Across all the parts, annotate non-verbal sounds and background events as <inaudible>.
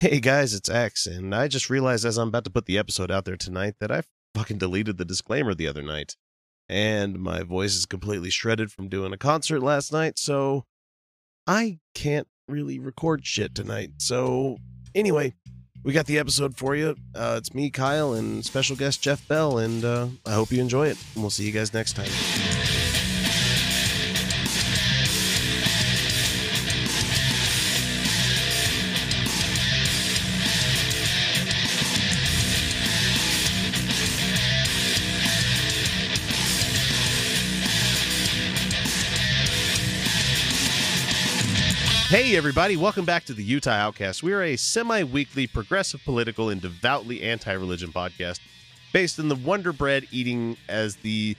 Hey guys, it's X, and I just realized as I'm about to put the episode out there tonight that I fucking deleted the disclaimer the other night. And my voice is completely shredded from doing a concert last night, so I can't really record shit tonight. So, anyway, we got the episode for you. Uh, it's me, Kyle, and special guest Jeff Bell, and uh, I hope you enjoy it. And we'll see you guys next time. Hey, everybody, welcome back to the Utah Outcast. We are a semi weekly progressive political and devoutly anti religion podcast based in the Wonder Bread eating as the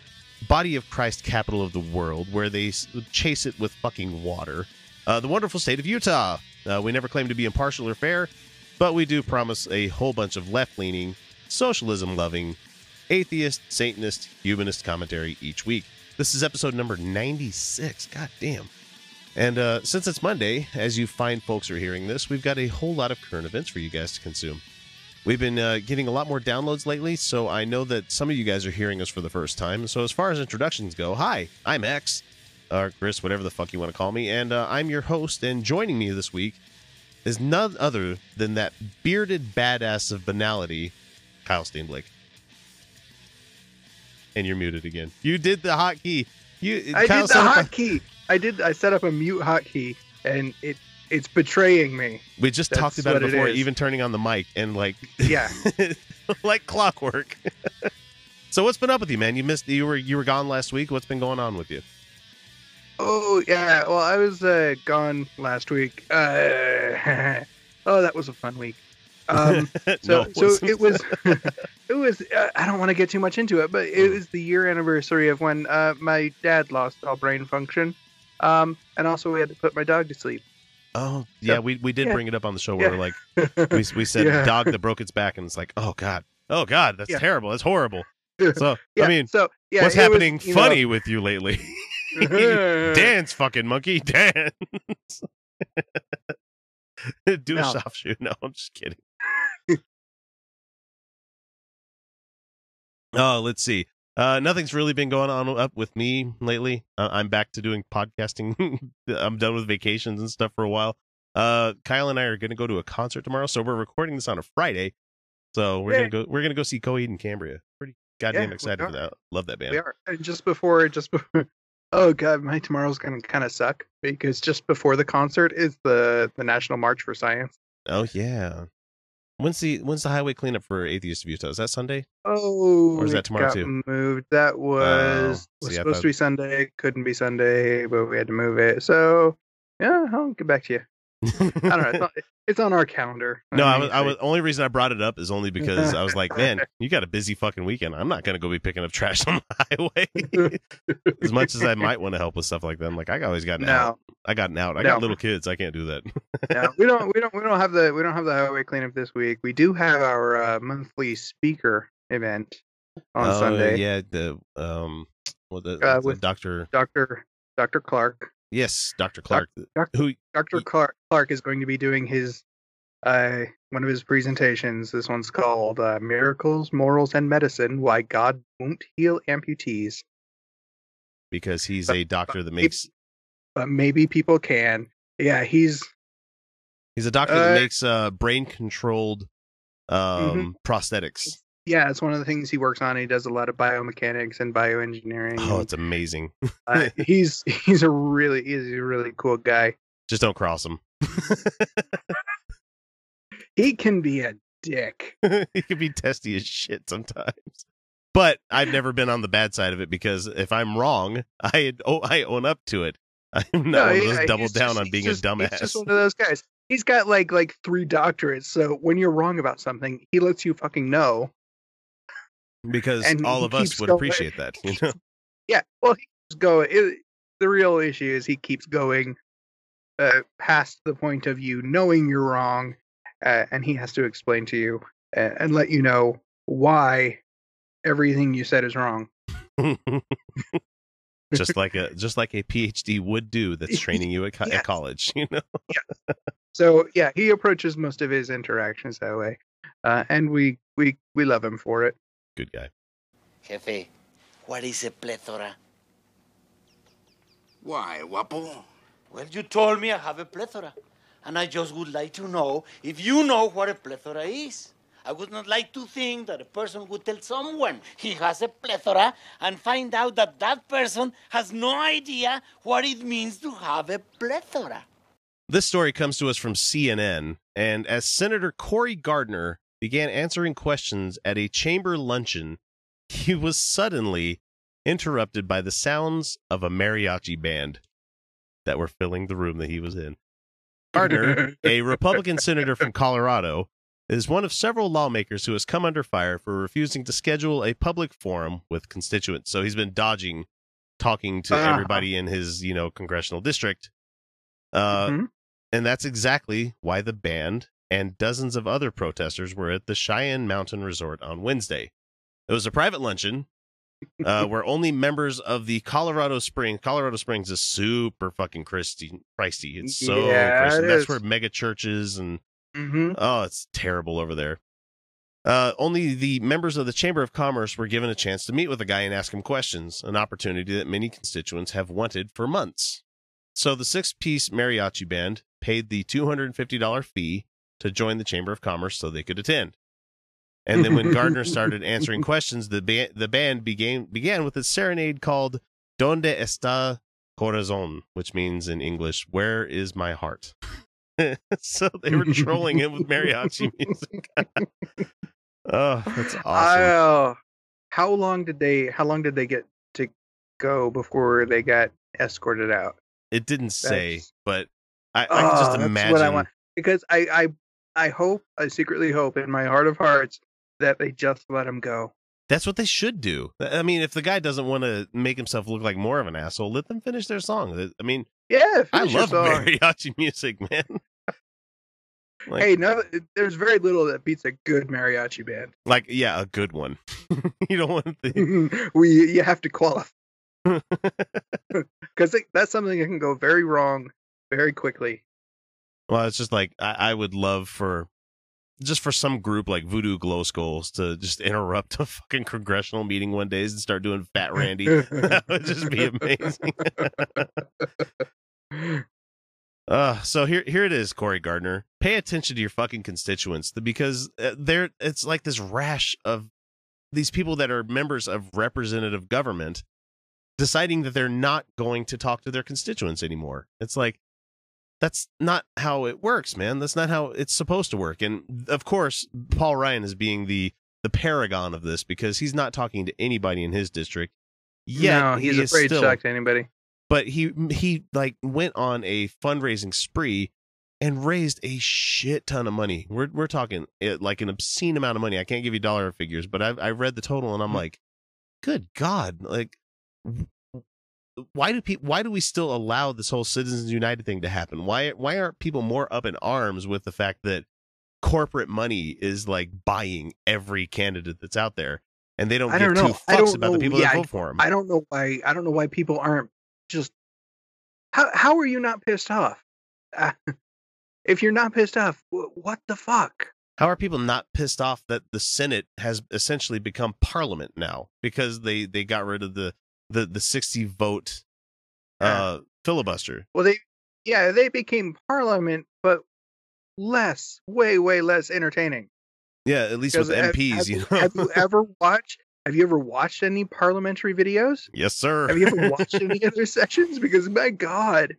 body of Christ capital of the world, where they chase it with fucking water. Uh, the wonderful state of Utah. Uh, we never claim to be impartial or fair, but we do promise a whole bunch of left leaning, socialism loving, atheist, Satanist, humanist commentary each week. This is episode number 96. God damn. And uh, since it's Monday, as you fine folks are hearing this, we've got a whole lot of current events for you guys to consume. We've been uh, getting a lot more downloads lately, so I know that some of you guys are hearing us for the first time. So, as far as introductions go, hi, I'm X, or Chris, whatever the fuck you want to call me, and uh, I'm your host. And joining me this week is none other than that bearded badass of banality, Kyle Steinblake. And you're muted again. You did the hotkey. You, I Kyle did the hotkey. I did. I set up a mute hotkey, and it it's betraying me. We just That's talked about it what it before, even turning on the mic and like Yeah. <laughs> like clockwork. <laughs> so what's been up with you, man? You missed you were you were gone last week. What's been going on with you? oh yeah. Well, I was uh, gone last week. Uh, <laughs> oh, that was a fun week. Um, so No, so it was it was. Uh, I don't want to get too much into it, but Mm. it was the year anniversary of when uh, my dad lost all brain function. Um, and also we had to put my dog to sleep. Oh yeah, So- we we did yeah. bring it up on the show where Yeah. like <laughs> we we said Yeah. dog that broke its back and it's like oh god oh god that's terrible that's horrible. <laughs> So I mean, so yeah, what's it was, happening know- funny with you lately? <laughs> dance, fucking monkey, dance. Do a soft shoe. No, I'm just kidding. oh, let's see. Uh, nothing's really been going on up with me lately. Uh, I'm back to doing podcasting. <laughs> I'm done with vacations and stuff for a while. Uh, Kyle and I are going to go to a concert tomorrow, so we're recording this on a Friday. So we're Yeah. gonna go. We're gonna go see Coheed and Cambria. Pretty goddamn Yeah, excited for that. Love that band. We are. And just before, just before. <laughs> Oh god, my tomorrow's gonna kind of suck because just before the concert is the the National March for Science. Oh yeah. When's the when's the highway cleanup for Atheist of Utah? Is that Sunday? Oh, Or is oh, that tomorrow got too? Moved. That was Oh, was see, supposed thought- to be Sunday. Couldn't be Sunday, but we had to move it. So yeah, I'll get back to you. <laughs> I don't know. It's on, it's on our calendar. no, I was I was only reason I brought it up is only because I was like, man, <laughs> you got a busy fucking weekend. I'm not gonna go be picking up trash <laughs> on the highway. <laughs> as much as I might want to help with stuff like that, I'm like I always got an out. I got an out. I got little kids. I can't do that. no, we don't. We don't. We don't have the. We don't have the highway cleanup this week. We do have our uh, monthly speaker event on Oh, Sunday. yeah, the um, well, the, Uh, with- doctor. Doctor Doctor Clark. Yes, Doctor Clark. Doc- who Dr. Clark, Clark is going to be doing his uh one of his presentations. This one's called uh, "Miracles, Morals, and Medicine: Why God Won't Heal Amputees." because he's But- a doctor that makes But maybe people can. Yeah, he's he's a doctor that Uh, makes uh brain controlled um prosthetics. Yeah. It's one of the things he works on. He does a lot of biomechanics and bioengineering. Oh, it's amazing. uh, <laughs> he's he's a really he's a really cool guy. Just don't cross him. He can be a dick. <laughs> he can be testy as shit sometimes. But I've never been on the bad side of it because if I'm wrong, I oh I own up to it. <laughs> I'm not No, one of yeah, double down just- on being just- a He's just dumbass. one of those guys. He's got like like three doctorates. So when you're wrong about something, he lets you fucking know. Because and all of us would going- appreciate that. <laughs> You know? Yeah, well, he keeps going. It, the real issue is he keeps going uh, past the point of you knowing you're wrong, uh, and he has to explain to you uh, and let you know why everything you said is wrong. <laughs> just like a just like a PhD would do that's <laughs> training you at, co- at college, you know. yeah. So yeah, he approaches most of his interactions that way, uh, and we we we love him for it. Good guy. Jefe, what is a plethora? Why, Guapo? Well, you told me I have a plethora. And I just would like to know if you know what a plethora is. I would not like to think that a person would tell someone he has a plethora and find out that that person has no idea what it means to have a plethora. This story comes to us from CNN, and as Senator Cory Gardner began answering questions at a chamber luncheon, he was suddenly interrupted by the sounds of a mariachi band that were filling the room that he was in. Gardner, a Republican senator from Colorado, is one of several lawmakers who has come under fire for refusing to schedule a public forum with constituents. So he's been dodging talking to Ah. everybody in his, you know, congressional district. Uh, Mhm. and that's exactly why the band and dozens of other protesters were at the Cheyenne Mountain Resort on Wednesday. It was a private luncheon uh, <laughs> where only members of the Colorado Springs, Colorado Springs is super fucking Christy, pricey. It's so Yeah, it That's is. where mega churches and hmm oh, it's terrible over there. Uh, only the members of the Chamber of Commerce were given a chance to meet with the guy and ask him questions, an opportunity that many constituents have wanted for months. So the six piece mariachi band paid the $250 fee to join the Chamber of Commerce so they could attend. And then when <laughs> Gardner started answering questions, the, ba- the band began, began with a serenade called Donde está corazón, which means in English, Where is my heart? <laughs> so they were trolling him with mariachi <laughs> music. oh, that's awesome. Oh, how long did they? How long did they get to go before they got escorted out? it didn't say, that's- but I, I Oh, can just ah, that's imagine. what I want. Because I, I, I hope, I secretly hope in my heart of hearts that they just let him go. That's what they should do. I mean, if the guy doesn't want to make himself look like more of an asshole, let them finish their song. I mean, Yeah, I love <laughs> mariachi music, man. <laughs> Like, Hey, no, there's very little that beats a good mariachi band. like, yeah, a good one. <laughs> you don't want the. we, you have to qualify because that's something that can go very wrong very quickly. Well, it's just like I, I would love for just for some group like Voodoo Glow Skulls to just interrupt <laughs> a fucking congressional meeting one day and start doing Fat Randy. <laughs> that would just be amazing. <laughs> Uh, so here here it is, Cory Gardner. Pay attention to your fucking constituents because uh, there it's like this rash of these people that are members of representative government deciding that they're not going to talk to their constituents anymore. It's like that's not how it works, man. That's not how it's supposed to work. And of course, Paul Ryan is being the the paragon of this because he's not talking to anybody in his district. Yeah, no, he's he afraid still, to talk to anybody. but he he like went on a fundraising spree and raised a shit ton of money. We're we're talking it, like an obscene amount of money. I can't give you dollar figures, but I've I read the total and I'm mm. like, good god, like why do people why do we still allow this whole Citizens United thing to happen? Why why aren't people more up in arms with the fact that corporate money is like buying every candidate that's out there and they don't I give don't two know. Fucks about the people Yeah, that I- vote for them? I don't know why. I don't know why people aren't just. How how are you not pissed off? Uh, <laughs> if you're not pissed off, wh- what the fuck? How are people not pissed off that the Senate has essentially become Parliament now because they they got rid of the the the sixty vote uh filibuster? Well, they yeah they became parliament, but less, way way less entertaining. Yeah, at least with MPs, have, you you, know. have you <laughs> ever watched? Have you ever watched any parliamentary videos? yes, sir. Have you ever <laughs> watched any other sessions? Because my God,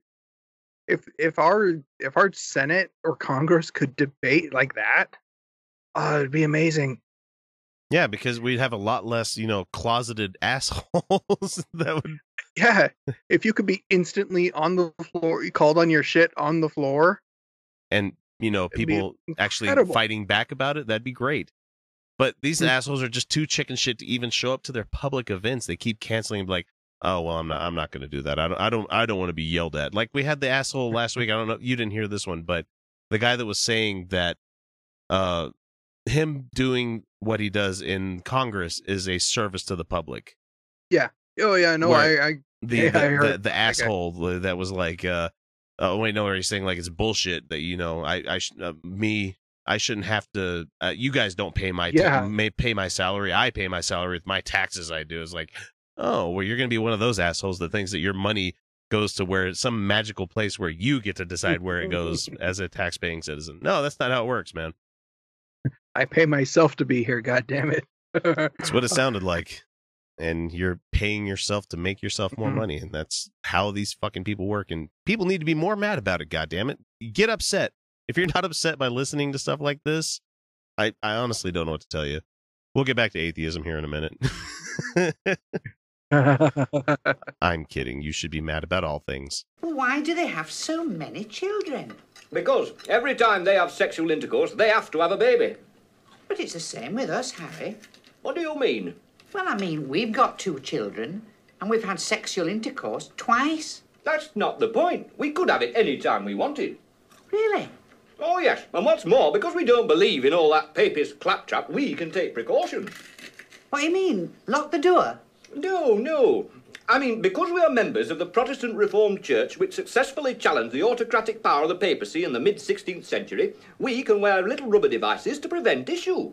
if if our if our Senate or Congress could debate like that, oh, it'd be amazing. Yeah, because we'd have a lot less, you know, closeted <laughs> assholes that would. Yeah, if you could be instantly on the floor, called on your shit on the floor. and you know people actually fighting back about it that'd be great but these Mm. assholes are just too chicken shit to even show up to their public events they keep canceling like oh well i'm not i'm not going to do that i don't i don't i don't want to be yelled at like we had the asshole last week i don't know you didn't hear this one but the guy that was saying that uh him doing what he does in congress is a service to the public Yeah. Oh yeah, no, Where- I, I the Yeah, <laughs> I the, heard the, the asshole that was like uh Oh wait, no, where he's saying like it's bullshit that you know I I sh- uh, me I shouldn't have to. Uh, you guys don't pay my Yeah. may pay my salary. I pay my salary with my taxes. I do. It's like, oh, well, you're gonna be one of those assholes that thinks that your money goes to where it's some magical place where you get to decide where it goes <laughs> as a tax paying citizen. No, that's not how it works, man. I pay myself to be here. God damn it. that's what it <laughs> sounded like. And you're paying yourself to make yourself more Mhm. money, and that's how these fucking people work. And people need to be more mad about it. God damn it! Get upset. If you're not upset by listening to stuff like this, I I honestly don't know what to tell you. We'll get back to atheism here in a minute. <laughs> <laughs> I'm kidding. You should be mad about all things. Why do they have so many children? Because every time they have sexual intercourse, they have to have a baby. But it's the same with us, Harry. What do you mean? Well, I mean, we've got two children, and we've had sexual intercourse twice. That's not the point. We could have it any time we wanted. Really? Oh, yes. And what's more, because we don't believe in all that papist claptrap, we can take precautions. What do you mean? Lock the door? No, no. I mean, because we are members of the Protestant Reformed Church, which successfully challenged the autocratic power of the papacy in the mid 16th century, we can wear little rubber devices to prevent issue.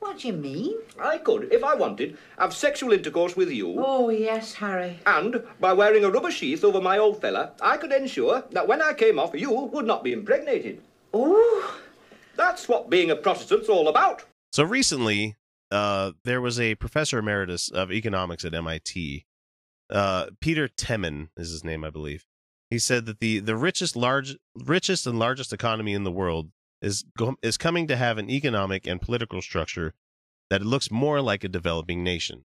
What do you mean? I could, if I wanted, have sexual intercourse with you. Oh, yes, Harry. And by wearing a rubber sheath over my old fella, I could ensure that when I came off, you would not be impregnated. Oh, That's what being a Protestant's all about. So recently, uh, there was a professor emeritus of economics at MIT. Uh, Peter Temin is his name, I believe. He said that the the richest large richest and largest economy in the world is go, is coming to have an economic and political structure that looks more like a developing nation.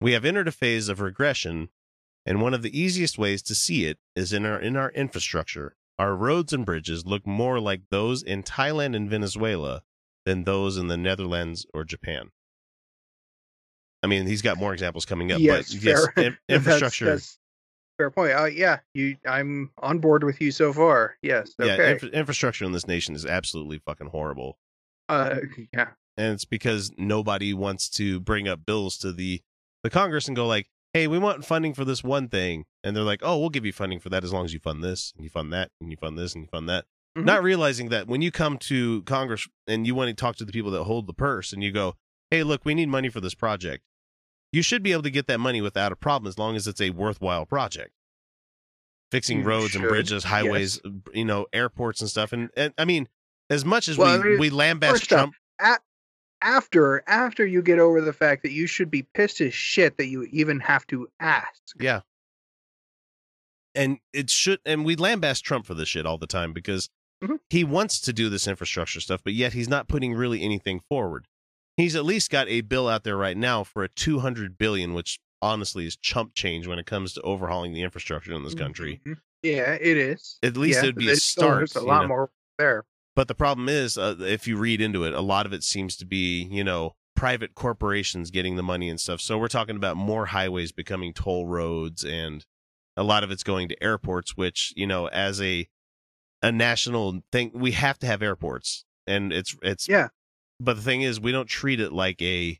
We have entered a phase of regression, and one of the easiest ways to see it is in our in our infrastructure. Our roads and bridges look more like those in Thailand and Venezuela than those in the Netherlands or Japan. I mean, he's got more examples coming up, yes, but yes, <laughs> in- infrastructure. that's fair point. Uh, yeah, you. I'm on board with you so far. Yes. Yeah, Okay. infra- infrastructure in this nation is absolutely fucking horrible, uh, <laughs> yeah. and it's because nobody wants to bring up bills to the the Congress and go like, "Hey, we want funding for this one thing," and they're like, "Oh, we'll give you funding for that as long as you fund this and you fund that and you fund this and you fund that." Mhm. Not realizing that when you come to Congress and you want to talk to the people that hold the purse and you go, "Hey, look, we need money for this project," you should be able to get that money without a problem as long as it's a worthwhile project. Fixing roads and bridges, highways, you know, airports and stuff, and, and I mean, as much as Well, I we mean, we lambast off, Trump, After after you get over the fact that you should be pissed as shit that you even have to ask. yeah, and it should, and we lambast Trump for this shit all the time because Mhm. he wants to do this infrastructure stuff, but yet he's not putting really anything forward. He's at least got a bill out there right now for a 200 billion, which honestly is chump change when it comes to overhauling the infrastructure in this country. Mhm. Yeah, it is. At least yeah, it'd be a start. There's a lot know? more there. But the problem is, uh, if you read into it, a lot of it seems to be, you know, private corporations getting the money and stuff. So we're talking about more highways becoming toll roads, and a lot of it's going to airports, which you know, as a a national thing, we have to have airports, and it's it's. Yeah. But the thing is, we don't treat it like a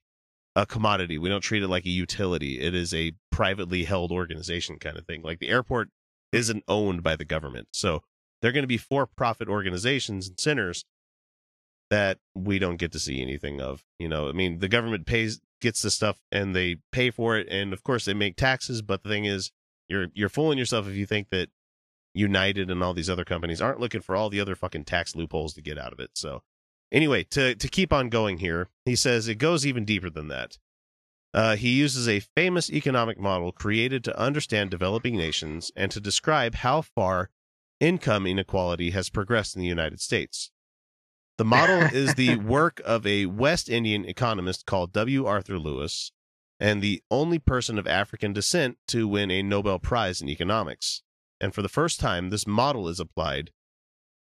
a commodity. We don't treat it like a utility. It is a privately held organization kind of thing. Like the airport isn't owned by the government, so they're going to be for profit organizations and centers that we don't get to see anything of. You know, I mean, the government pays gets the stuff and they pay for it, and of course they make taxes. But the thing is, you're you're fooling yourself if you think that United and all these other companies aren't looking for all the other fucking tax loopholes to get out of it. So, anyway, to to keep on going here, he says it goes even deeper than that. Uh, he uses a famous economic model created to understand developing nations and to describe how far income inequality has progressed in the United States. The model <laughs> is the work of a West Indian economist called W. Arthur Lewis, and the only person of African descent to win a Nobel Prize in economics. And for the first time, this model is applied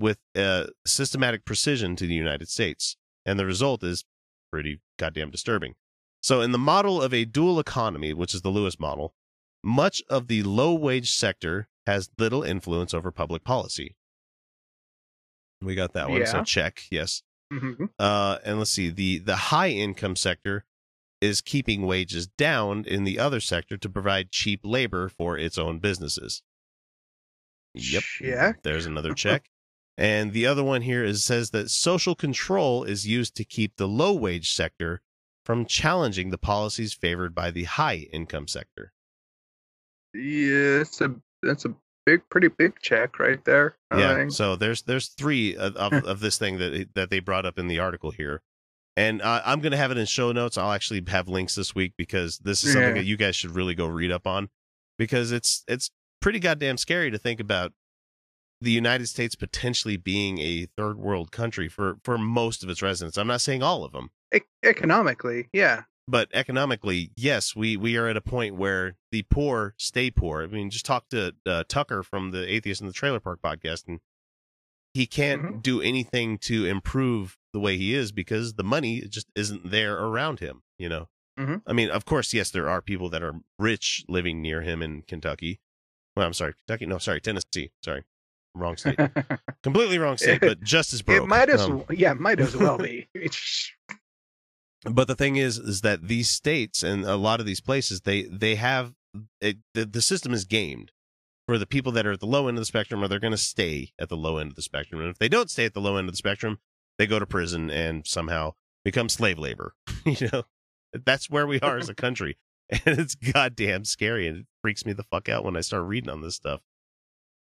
with uh, systematic precision to the United States. And the result is pretty goddamn disturbing. So, in the model of a dual economy, which is the Lewis model, much of the low wage sector has little influence over public policy. We got that one. So, check. Yes. Mhm. Uh, and let's see the the high income sector is keeping wages down in the other sector to provide cheap labor for its own businesses. Yep. Yeah. There's another <laughs> check. And the other one here is says that social control is used to keep the low wage sector from challenging the policies favored by the high income sector. Yeah, it's a that's a big, pretty big check right there. I yeah. think. So there's there's three of, of, of this thing that that they brought up in the article here, and uh, I'm gonna have it in show notes. I'll actually have links this week because this is something Yeah. that you guys should really go read up on because it's it's pretty goddamn scary to think about the United States potentially being a third world country for for most of its residents. I'm not saying all of them, E- economically, yeah. but economically, yes, we we are at a point where the poor stay poor. I mean, just talk to uh, Tucker from the Atheist in the Trailer Park podcast, and he can't Mhm. do anything to improve the way he is because the money just isn't there around him. You know, Mhm. I mean, of course, yes, there are people that are rich living near him in Kentucky. Well, I'm sorry, Kentucky. No, sorry, Tennessee. Sorry, wrong <laughs> state. Completely wrong state, but just as broke. it might as Um, yeah, might as well be. <laughs> But the thing is is that these states and a lot of these places they they have it, the, the system is gamed for the people that are at the low end of the spectrum or they're going to stay at the low end of the spectrum and if they don't stay at the low end of the spectrum they go to prison and somehow become slave labor <laughs> you know that's where we are as a country and it's goddamn scary and it freaks me the fuck out when i start reading on this stuff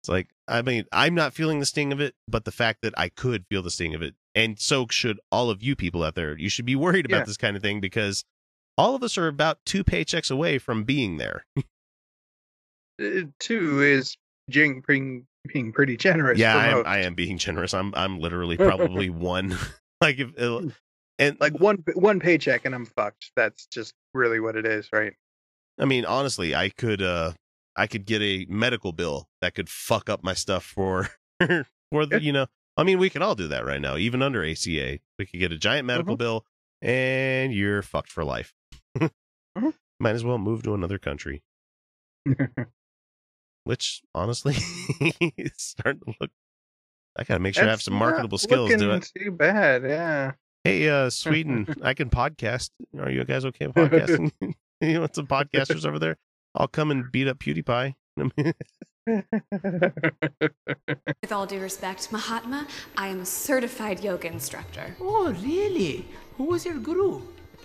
it's like i mean i'm not feeling the sting of it but the fact that i could feel the sting of it and so should all of you people out there you should be worried about Yeah. this kind of thing because all of us are about two paychecks away from being there <laughs> uh, two is jing, being being pretty generous. yeah I am. I am being generous i'm i'm literally probably <laughs> one <laughs> like if and like one one paycheck and I'm fucked. That's just really what it is, right? I mean, honestly, I could uh I could get a medical bill that could fuck up my stuff for <laughs> for the you know. I mean, we can all do that right now, even under ACA. We could get a giant medical Mhm. bill and you're fucked for life. <laughs> Mhm. Might as well move to another country, <laughs> which honestly is starting to look I gotta make sure I have some marketable skills to it. Too bad, yeah. Hey, uh, Sweden, I can podcast. Are you guys okay with podcasting? you want some podcasters over there? I'll come and beat up PewDiePie. <laughs> With all due respect, Mahatma, I am a certified yoga instructor. Oh, really? Who was your guru?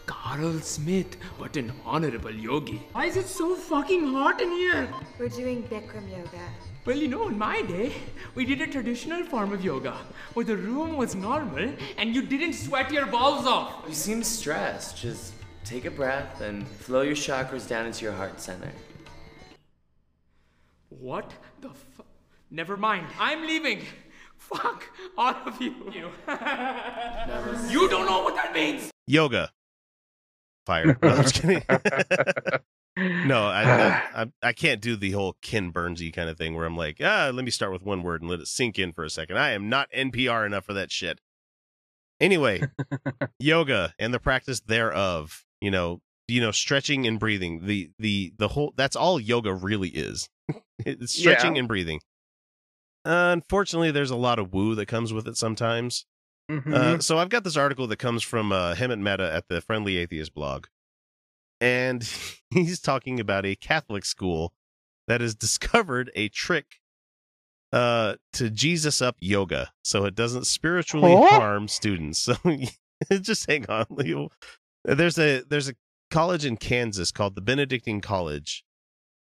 Carl Smith, what an honorable yogi. Why is it so fucking hot in here? We're doing Bikram yoga. Well, you know, in my day, we did a traditional form of yoga where the room was normal and you didn't sweat your balls off. You seem stressed. Just take a breath and flow your chakras down into your heart center. What the fu- Never mind, I'm leaving. Fuck all of you. You, <laughs> you don't know what that means. Yoga. Fire. No, I'm just kidding. <laughs> no, I, I, I I can't do the whole Ken Burnsy kind of thing where I'm like, ah, let me start with one word and let it sink in for a second. I am not NPR enough for that shit. Anyway, <laughs> yoga and the practice thereof. You know, you know, stretching and breathing. The the the whole that's all yoga really is. <laughs> it's stretching Yeah. and breathing. unfortunately, there's a lot of woo that comes with it sometimes. Mhm. Uh, so I've got this article that comes from uh, Hemant Mehta at the Friendly Atheist blog, and <laughs> he's talking about a Catholic school that has <laughs> discovered a trick uh, to Jesus up yoga, so it doesn't spiritually Huh? harm students. So just hang on. Leo. There's a there's a college in Kansas called the Benedictine College,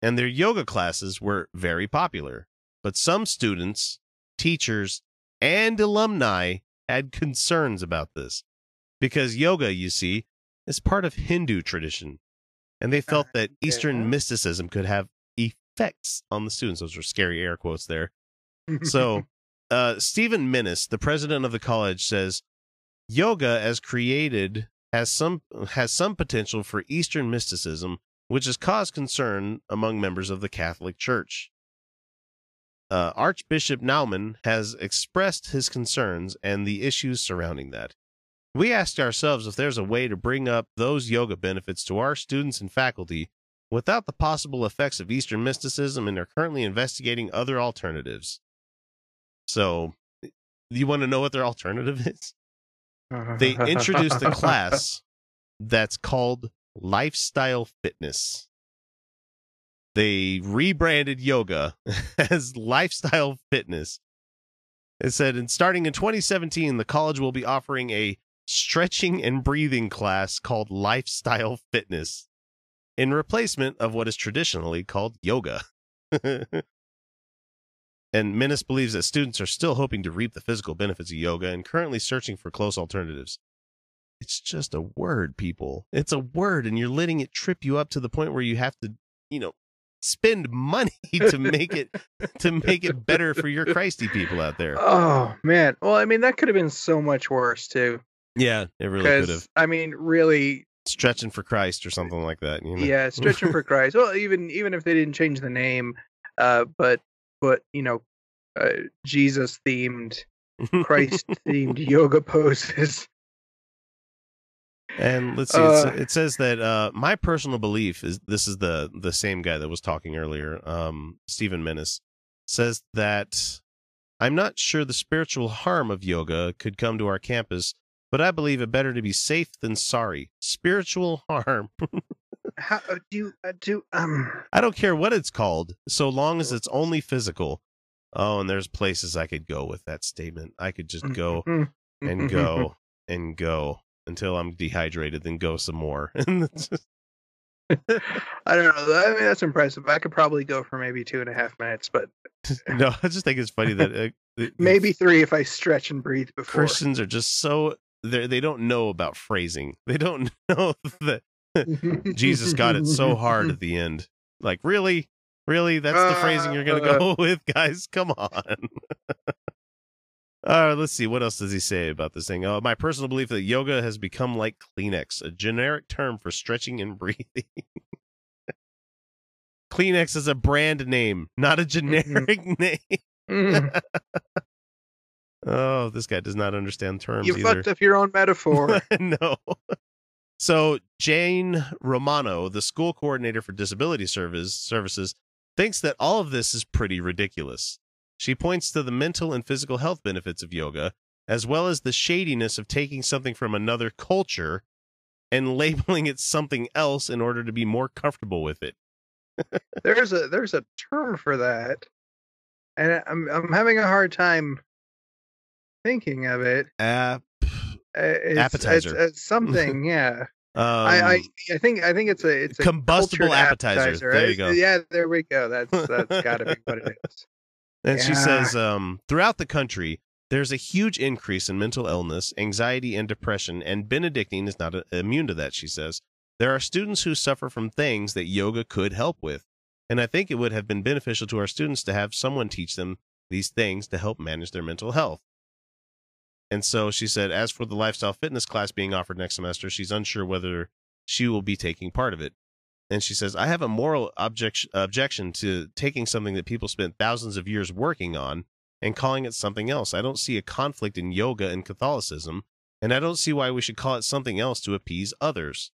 and their yoga classes were very popular. But some students, teachers, and alumni had concerns about this because yoga, you see, is part of Hindu tradition, and they felt that Eastern mysticism could have effects on the students. Those are scary air quotes there. So, <laughs> uh, Stephen Minnis, the president of the college, says yoga, as created, has some has some potential for Eastern mysticism, which has caused concern among members of the Catholic Church. Uh, Archbishop Naumann has expressed his concerns and the issues surrounding that. We asked ourselves if there's a way to bring up those yoga benefits to our students and faculty without the possible effects of Eastern mysticism and are currently investigating other alternatives. So, you want to know what their alternative <laughs> is? They introduced a class <laughs> that's called lifestyle fitness. they rebranded yoga <laughs> as lifestyle fitness. It said, and starting in 2017, the college will be offering a stretching and breathing class called lifestyle fitness in replacement of what is traditionally called yoga. <laughs> and Minnis believes that students are still hoping to reap the physical benefits of yoga and currently searching for close alternatives. It's just a word, people. It's a word, and you're letting it trip you up to the point where you have to, you know, spend money <laughs> to make it to make it better for your Christy people out there. <laughs> Oh man. Well, I mean that could have been so much worse too. Yeah, it really could have. I mean, really, Stretching for Christ or something like that. You know? yeah, stretching for <laughs> Christ. Well, even even if they didn't change the name, uh, but but you know, uh, Jesus themed, Christ themed <laughs> yoga poses. And let's see. it's- Uh, it says that uh, my personal belief is this is the the same guy that was talking earlier. Um, Stephen Minnis says that I'm not sure the spiritual harm of yoga could come to our campus, but I believe it better to be safe than sorry. Spiritual harm. <laughs> How uh, do you uh, do um? I don't care what it's called, so long as it's only physical. Oh, and there's places I could go with that statement. I could just go and go and go until I'm dehydrated, then go some more. <laughs> And just- <laughs> I don't know. I mean, that's impressive. I could probably go for maybe two and a half minutes, but <laughs> no, I just think it's funny that uh, the maybe three if I stretch and breathe before. Christians are just so they they don't know about phrasing. They don't know that <laughs> Jesus got it so hard at the end. Like really, really, that's the phrasing you're gonna go <laughs> with, guys. Come on. <laughs> Uh, let's see. What else does he say about this thing? Uh, my personal belief that yoga has become like Kleenex, a generic term for stretching and breathing. Kleenex is a brand name, not a generic name. Mm. Oh, this guy does not understand terms you either. fucked up your own metaphor. no. So Jane Romano, the school coordinator for disability service services, thinks that all of this is pretty ridiculous. She points to the mental and physical health benefits of yoga, as well as the shadiness of taking something from another culture and <laughs> labeling it something else in order to be more comfortable with it. <laughs> there's a there's a term for that, and I'm I'm having a hard time thinking of it. App, Uh, It's, Appetizer. It's, <laughs> it's something, yeah. um, I, I I think I think it's a it's a Combustible cultured appetizer. There you go. Yeah, there we go. That's that's got to be what it <laughs> is. And she says, um, throughout the country, there's a huge increase in mental illness, anxiety, and depression, and Benedictine is not uh, immune to that, she says. There are students who suffer from things that yoga could help with. And I think it would have been beneficial to our students to have someone teach them these things to help manage their mental health. And so she said, as for the lifestyle fitness class being offered next semester, she's unsure whether she will be taking part of it. And she says, I have a moral objection, objection to taking something that people spent thousands of years working on and calling it something else. I don't see a conflict in yoga and Catholicism, and I don't see why we should call it something else to appease others.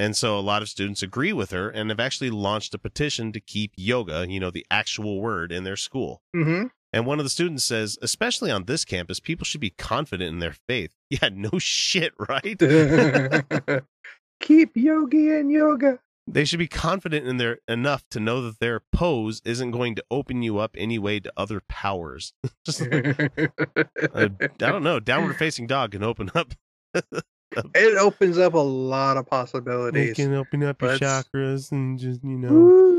And so a lot of students agree with her and have actually launched a petition to keep yoga, you know, the actual word, in their school. hmm And one of the students says, especially on this campus, people should be confident in their faith. <laughs> Yeah, no shit, right? <laughs> Keep yogi and yoga. They should be confident in their enough to know that their pose isn't going to open you up anyway to other powers. <laughs> Just like, I don't know, downward facing dog can open up. it opens up a lot of possibilities. can open up your Let's- chakras and just you know. Woo,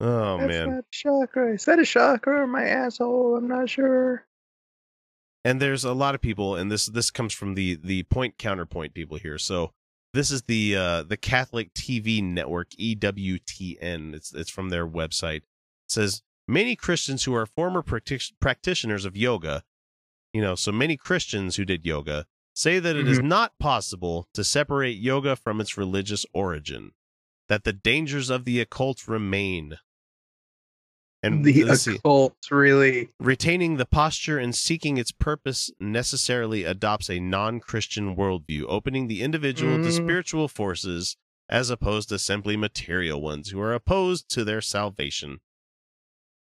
Oh that's man. chakra. Is that a chakra or my asshole? I'm not sure. and there's a lot of people and this this comes from the the point counterpoint people here so this is the uh the catholic tv network ewtn it's it's from their website it says many christians who are former practic- practitioners of yoga you know so many christians who did yoga say that it is not possible to separate yoga from its religious origin that the dangers of the occult remain and the let's see. occult really. Retaining the posture and seeking its purpose necessarily adopts a non Christian worldview, opening the individual to Mm. spiritual forces as opposed to simply material ones who are opposed to their salvation.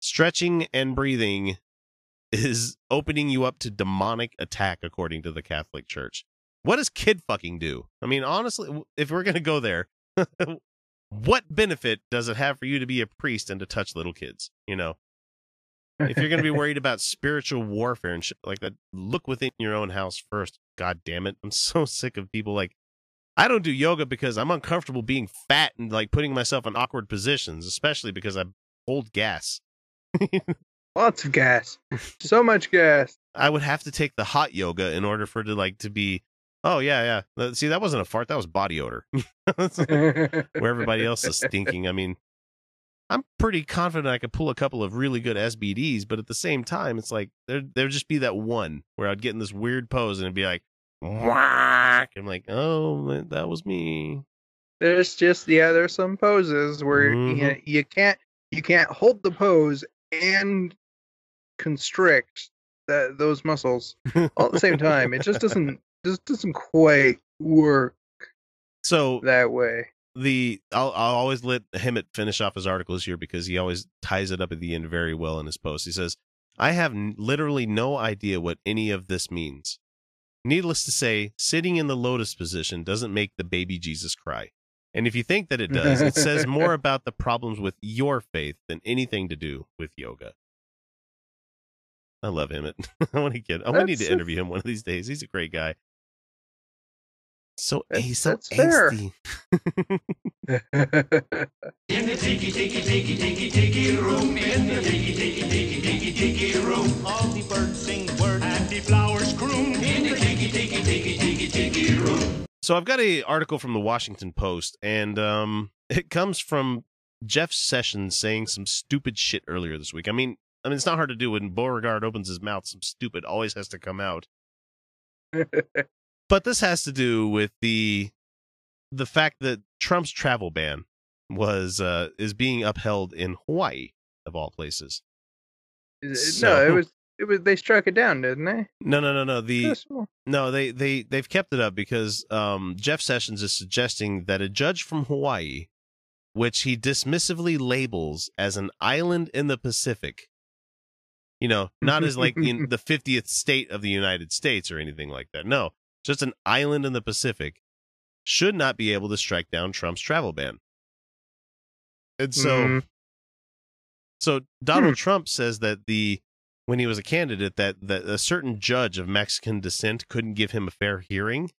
Stretching and breathing is opening you up to demonic attack, according to the Catholic Church. What does kid fucking do? I mean, honestly, if we're going to go there, <laughs> what benefit does it have for you to be a priest and to touch little kids? You know, if you're going to be <laughs> worried about spiritual warfare and shit like that, look within your own house first. God damn it. I'm so sick of people like, I don't do yoga because I'm uncomfortable being fat and like putting myself in awkward positions, especially because I hold gas. <laughs> Lots of gas. So much gas. I would have to take the hot yoga in order for it to like to be. Oh yeah, yeah. See, that wasn't a fart. That was body odor. <laughs> <laughs> Where everybody else is stinking. I mean, I'm pretty confident I could pull a couple of really good SBDs, but at the same time, it's like there there'd just be that one where I'd get in this weird pose and it'd be like, whack. I'm like, oh, that was me. There's just yeah, there's some poses where you, Mhm. you can't you can't hold the pose and constrict that those muscles all at the same time. It just <laughs> doesn't just doesn't quite work So that way. the I'll I'll always let Hemant finish off his articles here because he always ties it up at the end very well in his post. He says, "I have n- literally no idea what any of this means. Needless to say, sitting in the lotus position doesn't make the baby Jesus cry. And if you think that it does, it says more <laughs> about the problems with your faith than anything to do with yoga." I love Hemant. <laughs> I want to get. I want need to uh interview him one of these days. He's a great guy. So That's- he's so that's fair. angsty. In the tiki tiki tiki tiki tiki room, in the tiki tiki tiki tiki tiki room, all the birds sing words and the flowers croon. In the tiki tiki tiki tiki tiki room. So I've got a article from the Washington Post, and um, <laughs> it comes from Jeff Sessions saying some stupid shit earlier this week. I mean, I mean, it's not hard to do when Beauregard opens his mouth. Some stupid always has to come out. <laughs> But this has to do with the the fact that Trump's travel ban was uh, is being upheld in Hawaii of all places. no, it was it was they struck it down, didn't they? No, no, no, no. The no, they they they've kept it up because um, Jeff Sessions is suggesting that a judge from Hawaii, which he dismissively labels as an island in the Pacific, you know, not as like in <laughs> the fiftieth state of the United States or anything like that. No, just an island in the Pacific, should not be able to strike down Trump's travel ban. And so, Mhm. so Donald Trump says that the when he was a candidate that that a certain judge of Mexican descent couldn't give him a fair hearing.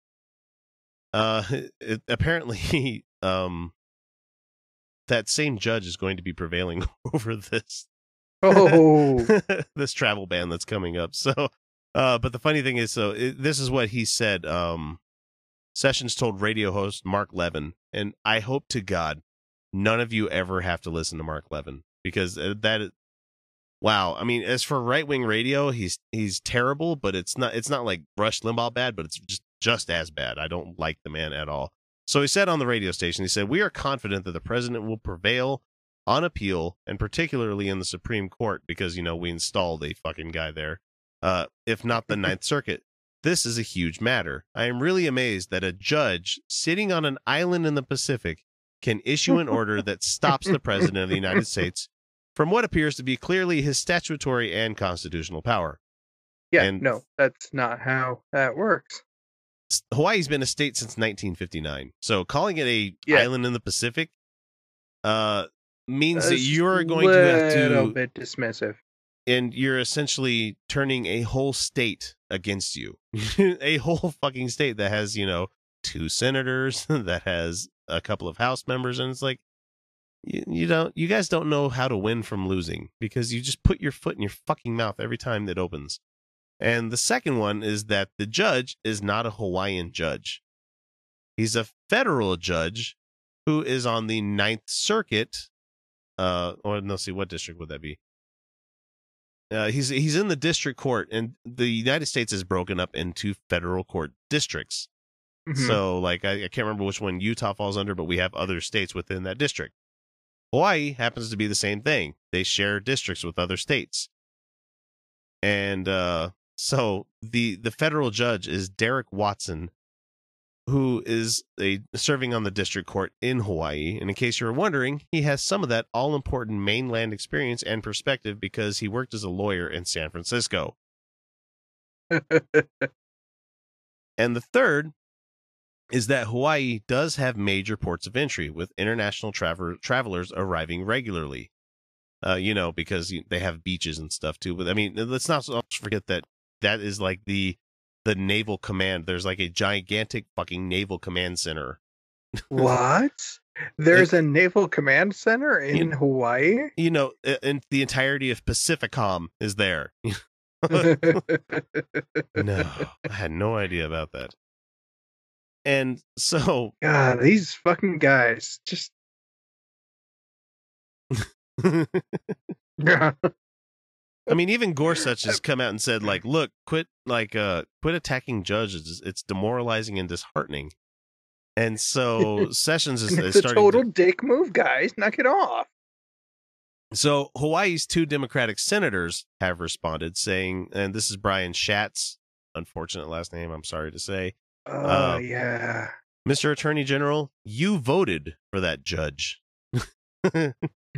Uh, <laughs> it, apparently, um, that same judge is going to be prevailing <laughs> over this Oh, <laughs> this travel ban that's coming up. So, uh, but the funny thing is, so it, this is what he said. Um, Sessions told radio host Mark Levin, and I hope to God none of you ever have to listen to Mark Levin because uh, that. Wow, I mean, as for right wing radio, he's he's terrible, but it's not it's not like Rush Limbaugh bad, but it's just just as bad. I don't like the man at all. So he said on the radio station, he said, "We are confident that the president will prevail on appeal, and particularly in the Supreme Court, because you know we installed a fucking guy there, uh, if not the <laughs> Ninth Circuit. This is a huge matter. I am really amazed that a judge sitting on an island in the Pacific can issue an order <laughs> that stops the president of the United States from what appears to be clearly his statutory and constitutional power. yeah, And- no, that's not how that works. Hawaii's been a state since 1959, so calling it a Yeah. island in the Pacific uh, means that you're going to have to a little bit dismissive. And you're essentially turning a whole state against you. <laughs> a whole fucking state that has, you know, two senators, <laughs> that has a couple of House members, and it's like you, you don't you guys don't know how to win from losing because you just put your foot in your fucking mouth every time that opens. And the second one is that the judge is not a Hawaiian judge. He's a federal judge who is on the Ninth Circuit. Uh, or no, see what district would that be? Uh, he's he's in the district court, and the United States is broken up into federal court districts. Mhm. So, like, I, I can't remember which one Utah falls under, but we have other states within that district. Hawaii happens to be the same thing. They share districts with other states, and uh, so the the federal judge is Derrick Watson, who is a serving on the district court in Hawaii. And in case you were wondering, he has some of that all important mainland experience and perspective because he worked as a lawyer in San Francisco. <laughs> And the third is that Hawaii does have major ports of entry with international travel travelers arriving regularly. Uh, you know, because they have beaches and stuff too. But I mean, let's not forget that that is like the the naval command. There's like a gigantic fucking naval command center. <laughs> What? There's a naval command center in Hawaii? You know, and the entirety of Pacificom is there. <laughs> no, I had no idea about that. And so, <laughs> God, these fucking guys just. I mean, even Gorsuch has come out and said, like, look, quit, like, uh, quit attacking judges. It's demoralizing and disheartening. And so <laughs> Sessions is, is starting. total To, dick move, guys. Knock it off. so Hawaii's two Democratic senators have responded, saying, and this is Brian Schatz, unfortunate last name, I'm sorry to say, Oh, Uh, yeah. Mr. Attorney General, you voted for that judge, <laughs>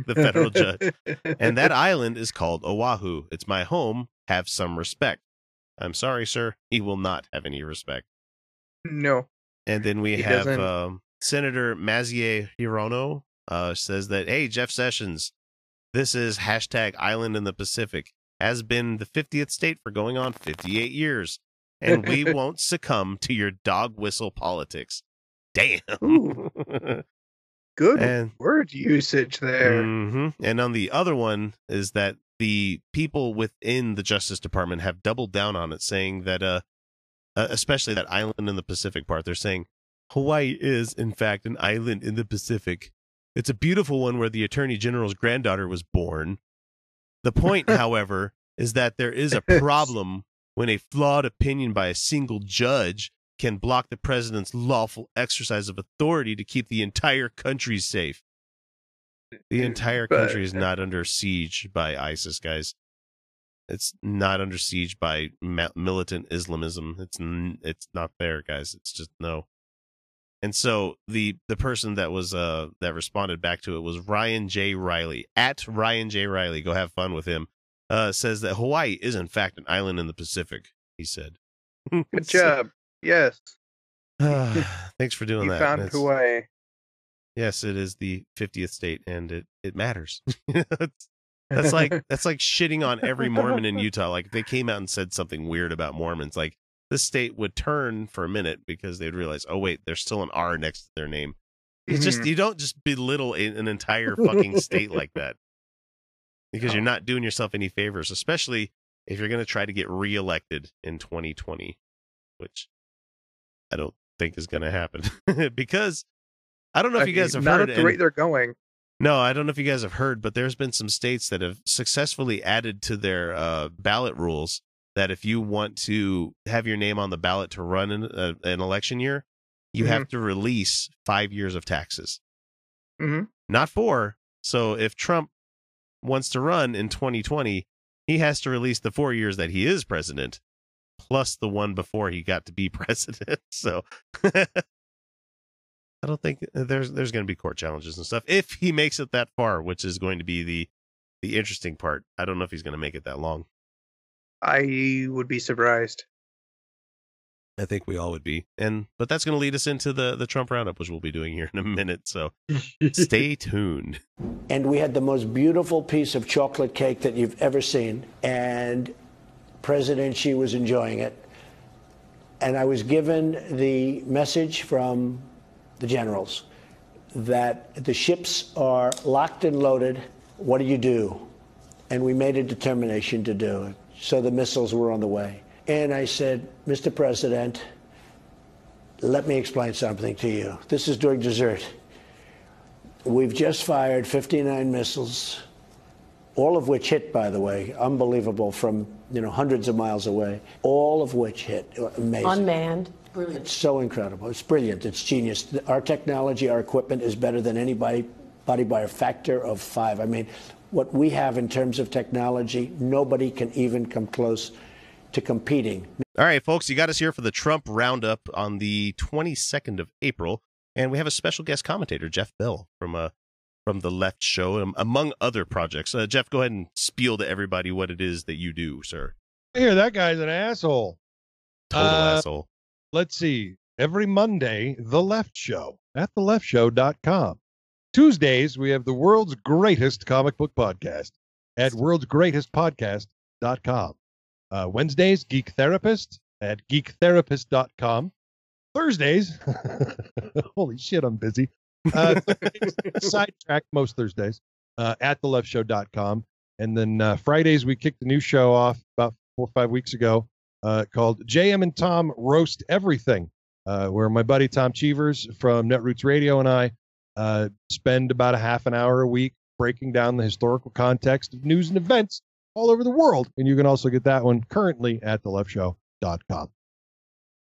the federal judge. <laughs> and that island is called Oahu. It's my home. Have some respect. I'm sorry, sir. He will not have any respect. No. And then we He have um, Senator Mazie Hirono uh, says that, hey, Jeff Sessions, this is hashtag island in the Pacific, has been the 50th state for going on 58 years. And we <laughs> won't succumb to your dog whistle politics. Damn. <laughs> Good And- word usage there. Mhm. And on the other one is that the people within the Justice Department have doubled down on it, saying that, uh, especially that island in the Pacific part, they're saying Hawaii is, in fact, an island in the Pacific. It's a beautiful one where the Attorney General's granddaughter was born. The point, <laughs> however, is that there is a problem when a flawed opinion by a single judge can block the president's lawful exercise of authority to keep the entire country safe. The entire country is not under siege by ISIS, guys. It's not under siege by militant Islamism. It's n- it's not there, guys. It's just no. And so the the person that was uh that responded back to it was Ryan J Reilly at Ryan J Reilly. Go have fun with him. Uh, says that Hawaii is in fact an island in the Pacific. He said. Good <laughs> So- job. Yes. thanks for doing You that. found Hawaii. Yes, it is the 50th state, and it it matters. <laughs> That's like <laughs> that's like shitting on every Mormon in Utah. Like if they came out and said something weird about Mormons, like this state would turn for a minute because they'd realize, oh wait, there's still an R next to their name. It's just Mhm. you don't just belittle an entire fucking state <laughs> like that because you're not doing yourself any favors, especially if you're going to try to get reelected in 2020, which I don't think is going to happen <laughs> because I don't know if you guys have Not heard. at the rate they're going. no, I don't know if you guys have heard, but there's been some states that have successfully added to their uh, ballot rules that if you want to have your name on the ballot to run in a, an election year, you have to release five years of taxes, Mhm. not four. So if Trump wants to run in 2020, he has to release the four years that he is president, plus the one before he got to be <laughs> president. So I don't think uh, there's there's going to be court challenges and stuff if he makes it that far, which is going to be the the interesting part. I don't know if he's going to make it that long. I would be surprised. I think we all would be, and but that's going to lead us into the the Trump roundup, which we'll be doing here in a minute. So <laughs> stay tuned. and we had the most beautiful piece of chocolate cake that you've ever seen. And President Xi was enjoying it. And I was given the message from the generals that the ships are locked and loaded. What do you do? And we made a determination to do it. So the missiles were on the way. And I said, Mr. President, let me explain something to you. This is during dessert. We've just fired 59 missiles, all of which hit, by the way, unbelievable from you know hundreds of miles away. All of which hit, amazing. Unmanned. Brilliant. It's so incredible. It's brilliant. It's genius. Our technology, our equipment is better than anybody, body by a factor of five. I mean, what we have in terms of technology, nobody can even come close to competing. All right, folks, you got us here for the Trump roundup on the 22nd of April, and we have a special guest commentator, Jeff Bell from uh from the Left Show, um, among other projects. Uh, Jeff, go ahead and spiel to everybody what it is that you do, sir. Here, that guy's an asshole. Total Uh, asshole. Let's see. every Monday, The Left Show at theleftshow.com. Tuesdays, we have the world's greatest comic book podcast at worldsgreatestpodcast.com. Uh, Wednesdays, Geek Therapist at geektherapist.com. Thursdays, <laughs> holy shit, I'm busy. Uh, <laughs> sidetrack most Thursdays uh, at theleftshow.com. And then uh, Fridays, we kicked the new show off about four or five weeks ago uh, called JM and Tom Roast Everything, uh, where my buddy Tom Cheevers from Netroots Radio and I uh, spend about a half an hour a week breaking down the historical context of news and events all over the world. And you can also get that one currently at theleftshow.com.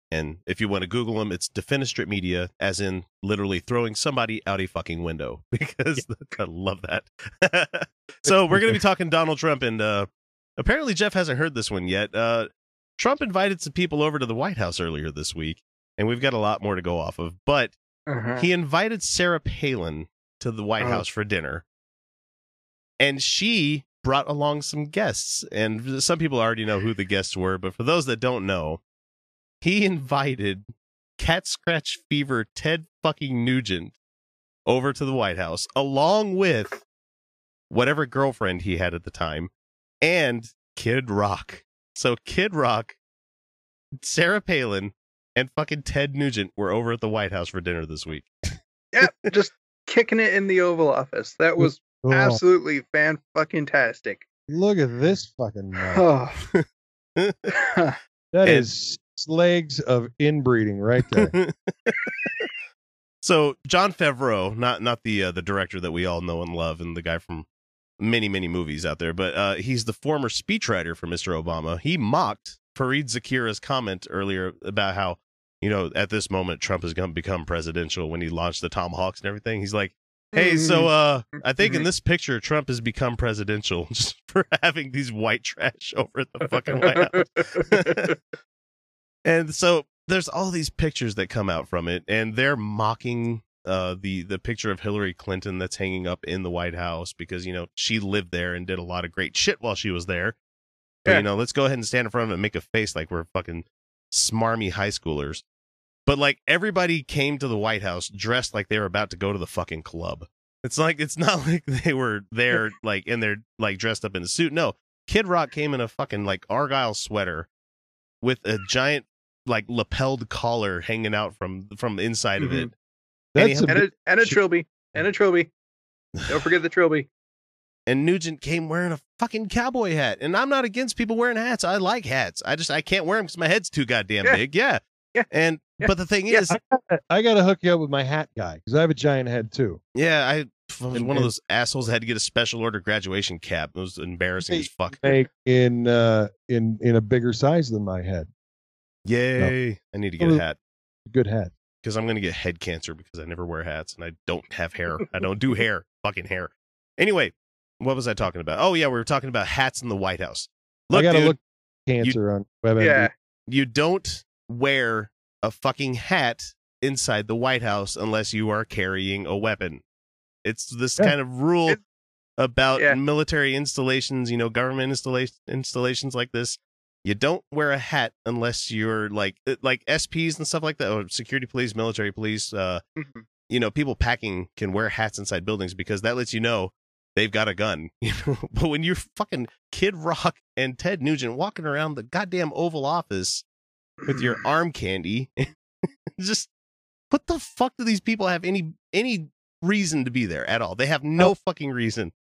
And if you want to Google them, it's Defenestrate Media, as in literally throwing somebody out a fucking window. <laughs> Because <laughs> I love that. <laughs> so we're going to be talking Donald Trump, and uh, apparently Jeff hasn't heard this one yet. Uh, Trump invited some people over to the White House earlier this week, and we've got a lot more to go off of. But Uh-huh. he invited Sarah Palin to the White Oh. House for dinner, and she brought along some guests. And some people already know who the guests were, but for those that don't know, he invited Cat Scratch Fever Ted fucking Nugent over to the White House, along with whatever girlfriend he had at the time, and Kid Rock. So Kid Rock, Sarah Palin, and fucking Ted Nugent were over at the White House for dinner this week. Yep, just kicking it in the Oval Office. That was Oh, absolutely fan fucking tastic. Look at this fucking mess. <laughs> That And- is six legs of inbreeding right there. <laughs> so Jon Favreau, not not the uh, the director that we all know and love, and the guy from many many movies out there, but uh, he's the former speechwriter for Mr. Obama. He mocked Fareed Zakaria's comment earlier about how you know at this moment Trump is going to become presidential when he launched the Tomahawks and everything. He's like. Hey, so uh I think in this picture Trump has become presidential <laughs> just for having these white trash over at the fucking White House. <laughs> and so there's all these pictures that come out from it and they're mocking uh the the picture of Hillary Clinton that's hanging up in the White House because you know she lived there and did a lot of great shit while she was there. But Yeah. you know, let's go ahead and stand in front of it and make a face like we're fucking smarmy high schoolers. But like everybody came to the White House dressed like they were about to go to the fucking club. It's like it's <laughs> not like they were there like in their like dressed up in a suit. No, Kid Rock came in a fucking like argyle sweater with a giant like lapelled collar hanging out from from the inside of it. And, he That's had- and a and a trilby. And a trilby. Don't forget the trilby. <sighs> and Nugent came wearing a fucking cowboy hat. And I'm not against people wearing hats. I like hats. I just I can't wear them because my head's too goddamn Yeah. big. Yeah. Yeah. And Yeah. but the thing Yeah. is, I got to hook you up with my hat guy because I have a giant head too. yeah, I was And- one of those assholes that had to get a special order graduation cap. It was embarrassing as fuck. In uh in in a bigger size than my head. Yay! I need to get a hat Good hat. because I'm gonna get head cancer because I never wear hats and I don't have hair. <laughs> I don't do hair. Fucking hair. Anyway, what was I talking about? Oh yeah, we were talking about hats in the White House. Look, I got to dude, look cancer on WebMD. Yeah. you don't wear a fucking hat inside the White House unless you are carrying a weapon. It's this Yeah. kind of rule It- about Yeah. military installations, you know, government installation installations like this. You don't wear a hat unless you're like uh, like SPs and stuff like that, or security police, military police. Uh, Mhm. you know, people packing can wear hats inside buildings because that lets you know they've got a gun. <laughs> You know, but when you're fucking Kid Rock and Ted Nugent walking around the goddamn Oval Office with your <clears throat> arm candy, <laughs> just what the fuck do these people have any any reason to be there at all? They have no fucking reason.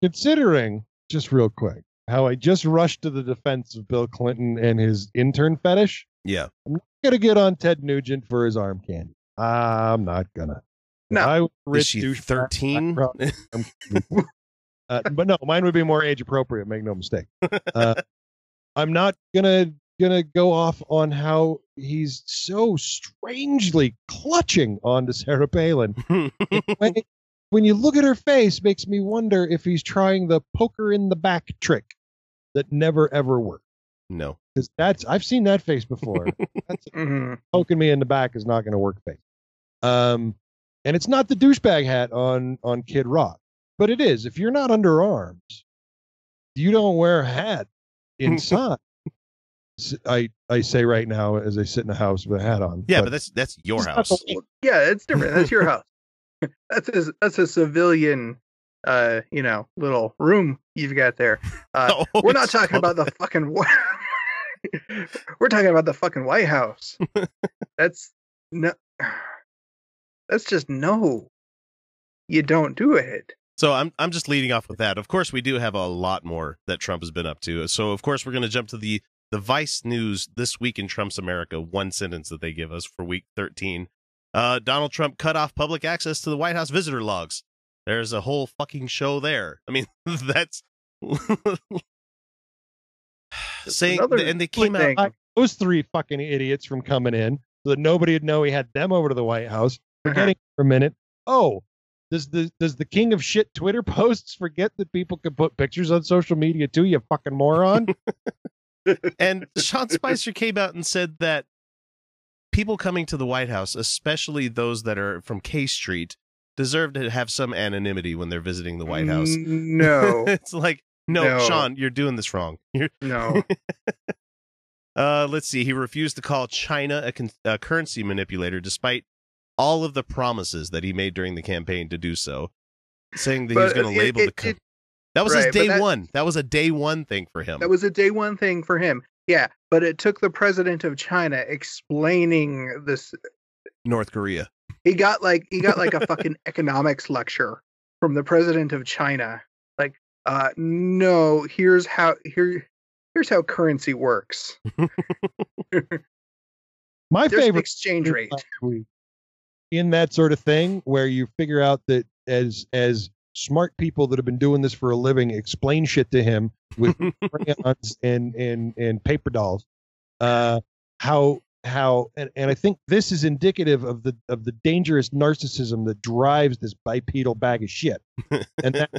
Considering just real quick how I just rushed to the defense of Bill Clinton and his intern fetish. Yeah. I'm not gonna get on Ted Nugent for his arm candy. I'm not gonna. No. I a Is she thirteen? <laughs> uh, but no, mine would be more age appropriate. Make no mistake. Uh, I'm not gonna gonna go off on how he's so strangely clutching onto Sarah Palin. <laughs> when, when you look at her face, makes me wonder if he's trying the poker in the back trick that never ever worked. no. Because that's I've seen that face before. <laughs> that's <laughs> Mhm. poking me in the back is not going to work face. Um, and it's not the douchebag hat on on Kid Rock, but it is. If you're not under arms, you don't wear a hat inside. <laughs> I say right now as I sit in a house with a hat on. Yeah, but, that's that's your house. Yeah, it's different. That's your house. That's a that's a civilian, uh, you know, little room you've got there. Uh, <laughs> Oh, we're not talking about the <laughs> fucking. <laughs> We're talking about the fucking White House. That's no. <sighs> That's just no. You don't do it. So I'm I'm just leading off with that. Of course, we do have a lot more that Trump has been up to. So of course, we're going to jump to the the Vice News this week in Trump's America. One sentence that they give us for week 13. Uh, Donald Trump cut off public access to the White House visitor logs. There's a whole fucking show there. I mean, <laughs> that's <sighs> saying, Another and they came out. thing. I- those three fucking idiots from coming in so that nobody would know he had them over to the White House. Forgetting <laughs> for a minute. Oh, does the does the king of shit Twitter <laughs> posts forget that people can put pictures on social media too? You fucking moron. And Sean Spicer came out and said that people coming to the White House, especially those that are from K Street, deserve to have some anonymity when they're visiting the White House. <laughs> No, it's like, no, No. Sean, you're doing this wrong. <laughs> You're, no. <laughs> uh, let's see. He refused to call China a, con- a currency manipulator, despite all of the promises that he made during the campaign to do so, saying that he was going to label it- the. Co- it- that was right, his day that- one. That was a day one thing for him. That was a day one thing for him. Yeah, but it took the president of China explaining this. North Korea. He got like he got like a fucking economics lecture from the president of China. Like, uh, no, here's how here here's how currency works. <laughs> My There's favorite exchange rate. in that sort of thing where you figure out that as as smart people that have been doing this for a living explain shit to him with <laughs> crayons and and and paper dolls uh how how and, and i think this is indicative of the of the dangerous narcissism that drives this bipedal bag of shit. <laughs> And that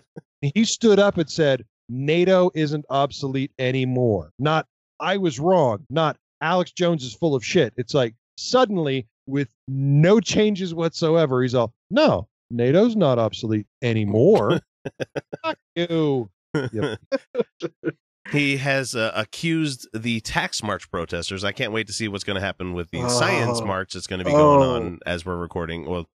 he stood up and said nato isn't obsolete anymore. Not i was wrong. Not alex jones is full of shit. It's like suddenly with no changes whatsoever he's all no nato's not obsolete anymore. <laughs> Fuck you. Yep. <laughs> He has uh, accused the tax march protesters. I can't wait to see what's going to happen with the science Oh. march that's going to be going Oh. on as we're recording. Well,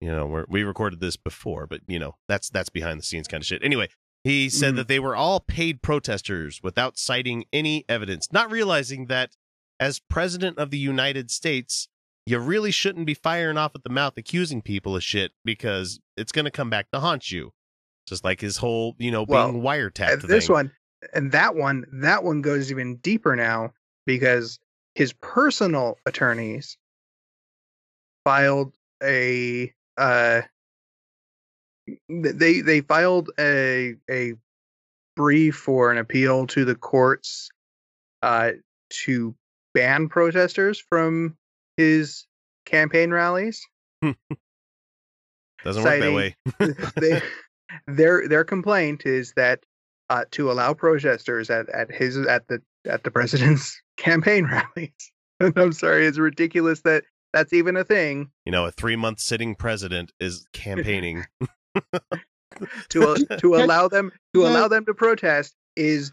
you know, we're, we recorded this before, but you know, that's that's behind the scenes kind of shit. Anyway, he said Mhm. that they were all paid protesters without citing any evidence, not realizing that as president of the United States, you really shouldn't be firing off at the mouth accusing people of shit because it's going to come back to haunt you. Just like his whole, you know, Well, being wiretapped. And this thing. one and that one that one goes even deeper now because his personal attorneys filed a uh they they filed a a brief for an appeal to the courts uh to ban protesters from his campaign rallies <laughs> Doesn't work that way. <laughs> <laughs> they, their their complaint is that uh, to allow protesters at, at his at the at the <laughs> president's <laughs> campaign rallies. <laughs> And I'm sorry, it's ridiculous that that's even a thing. you know, a three month sitting president is campaigning. To to allow them to Yeah. allow them to protest is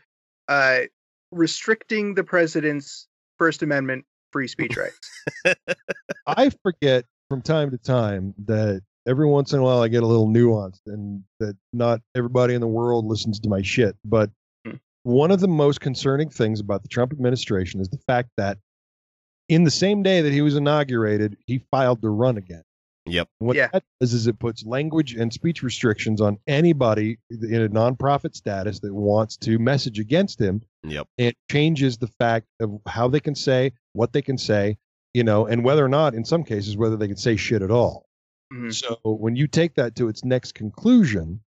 uh, restricting the president's First Amendment free speech rights. I forget from time to time that every once in a while I get a little nuanced and that not everybody in the world listens to my shit. But Hmm. one of the most concerning things about the Trump administration is the fact that in the same day that he was inaugurated, he filed to run again. Yep. And what Yeah. that does is it puts language and speech restrictions on anybody in a nonprofit status that wants to message against him Yep. it changes the fact of how they can say what they can say you know and whether or not in some cases whether they can say shit at all Mhm. so when you take that to its next conclusion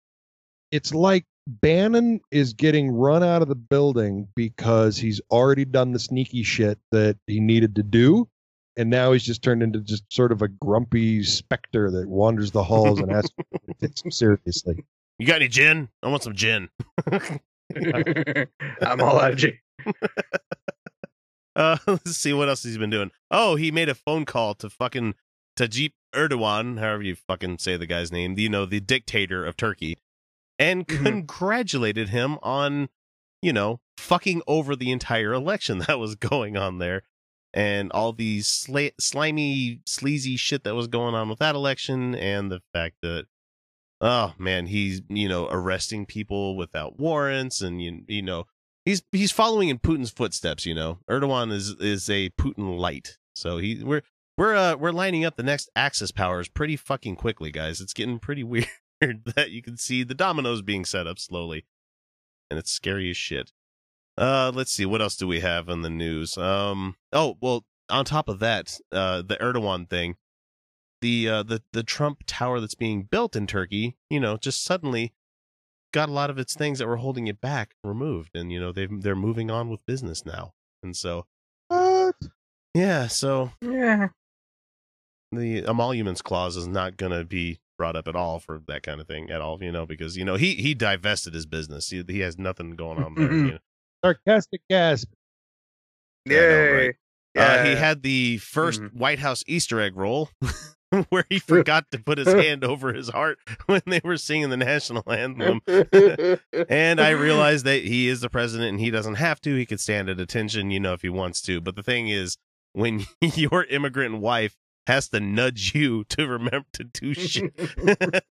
it's like bannon is getting run out of the building because he's already done the sneaky shit that he needed to do and now he's just turned into just sort of a grumpy specter that wanders the halls and asks people to take him seriously You got any gin? I want some gin. <laughs> I'm all out of gin. <laughs> Uh, <laughs> let's see what else he's been doing. Oh, he made a phone call to fucking Tayyip Erdogan, however you fucking say the guy's name, you know, the dictator of Turkey, and Mhm. congratulated him on, you know, fucking over the entire election <laughs> that was going on there and all the sla- slimy, sleazy shit that was going on with that election, and the fact that, oh man, he's you know arresting people without warrants, and you you know he's he's following in Putin's footsteps. You know, Erdogan is is a Putin light, so he we're we're uh we're lining up the next Axis powers pretty fucking quickly, guys. It's getting pretty <laughs> weird that you can see the dominoes being set up slowly, and it's scary as shit. Uh, let's see. What else do we have in the news? Um, oh, well, on top of that, uh, the Erdogan thing, the uh, the the Trump Tower that's being built in Turkey, you know, just suddenly got a lot of its things that were holding it back removed, and you know they they're moving on with business now, and so What? yeah, so Yeah. The emoluments clause is not going to be brought up at all for that kind of thing at all, you know, because you know he he divested his business. He, he has nothing going on there. You know? Sarcastic gasp. Yeah, I know, Yay. right? Uh, he had the 1st Mhm. White House Easter egg roll <laughs> where he forgot to put his hand over his heart <laughs> when they were singing the national <laughs> anthem. and I realized that he is the president and he doesn't have to. He could stand at attention, you know, if he wants to. But the thing is, when your immigrant wife has to nudge <laughs> you to remember to do shit. <laughs>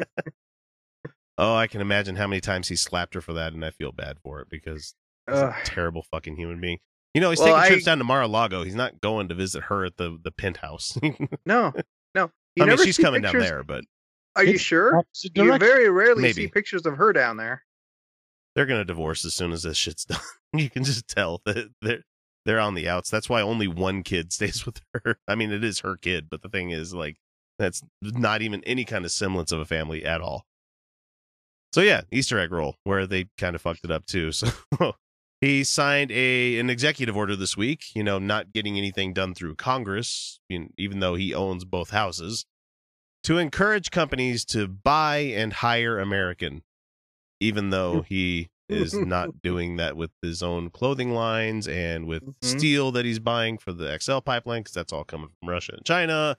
oh, I can imagine how many times he slapped her for that, and I feel bad for it because he's a terrible fucking human being. You know, he's Well, taking trips I- down to Mar-a-Lago. He's not going to visit her at the the penthouse. <laughs> No, no. You I mean, she's see coming down there, but Are you sure? You very rarely see pictures of her down there. they're gonna divorce as soon as this shit's done. you can just tell that they're they're on the outs. That's why only one kid <laughs> stays with her. I mean, it is her kid, but the thing is, like, that's not even any kind of semblance of a family at all. So yeah, Easter egg roll where they kind of fucked it up too. <laughs> So he signed a an executive order this week. You know, not getting anything done through Congress, even though he owns both houses, to encourage companies to buy and hire American, even though he is <laughs> not doing that with his own clothing lines and with Mhm. steel that he's buying for the XL pipeline because that's all coming from Russia and China.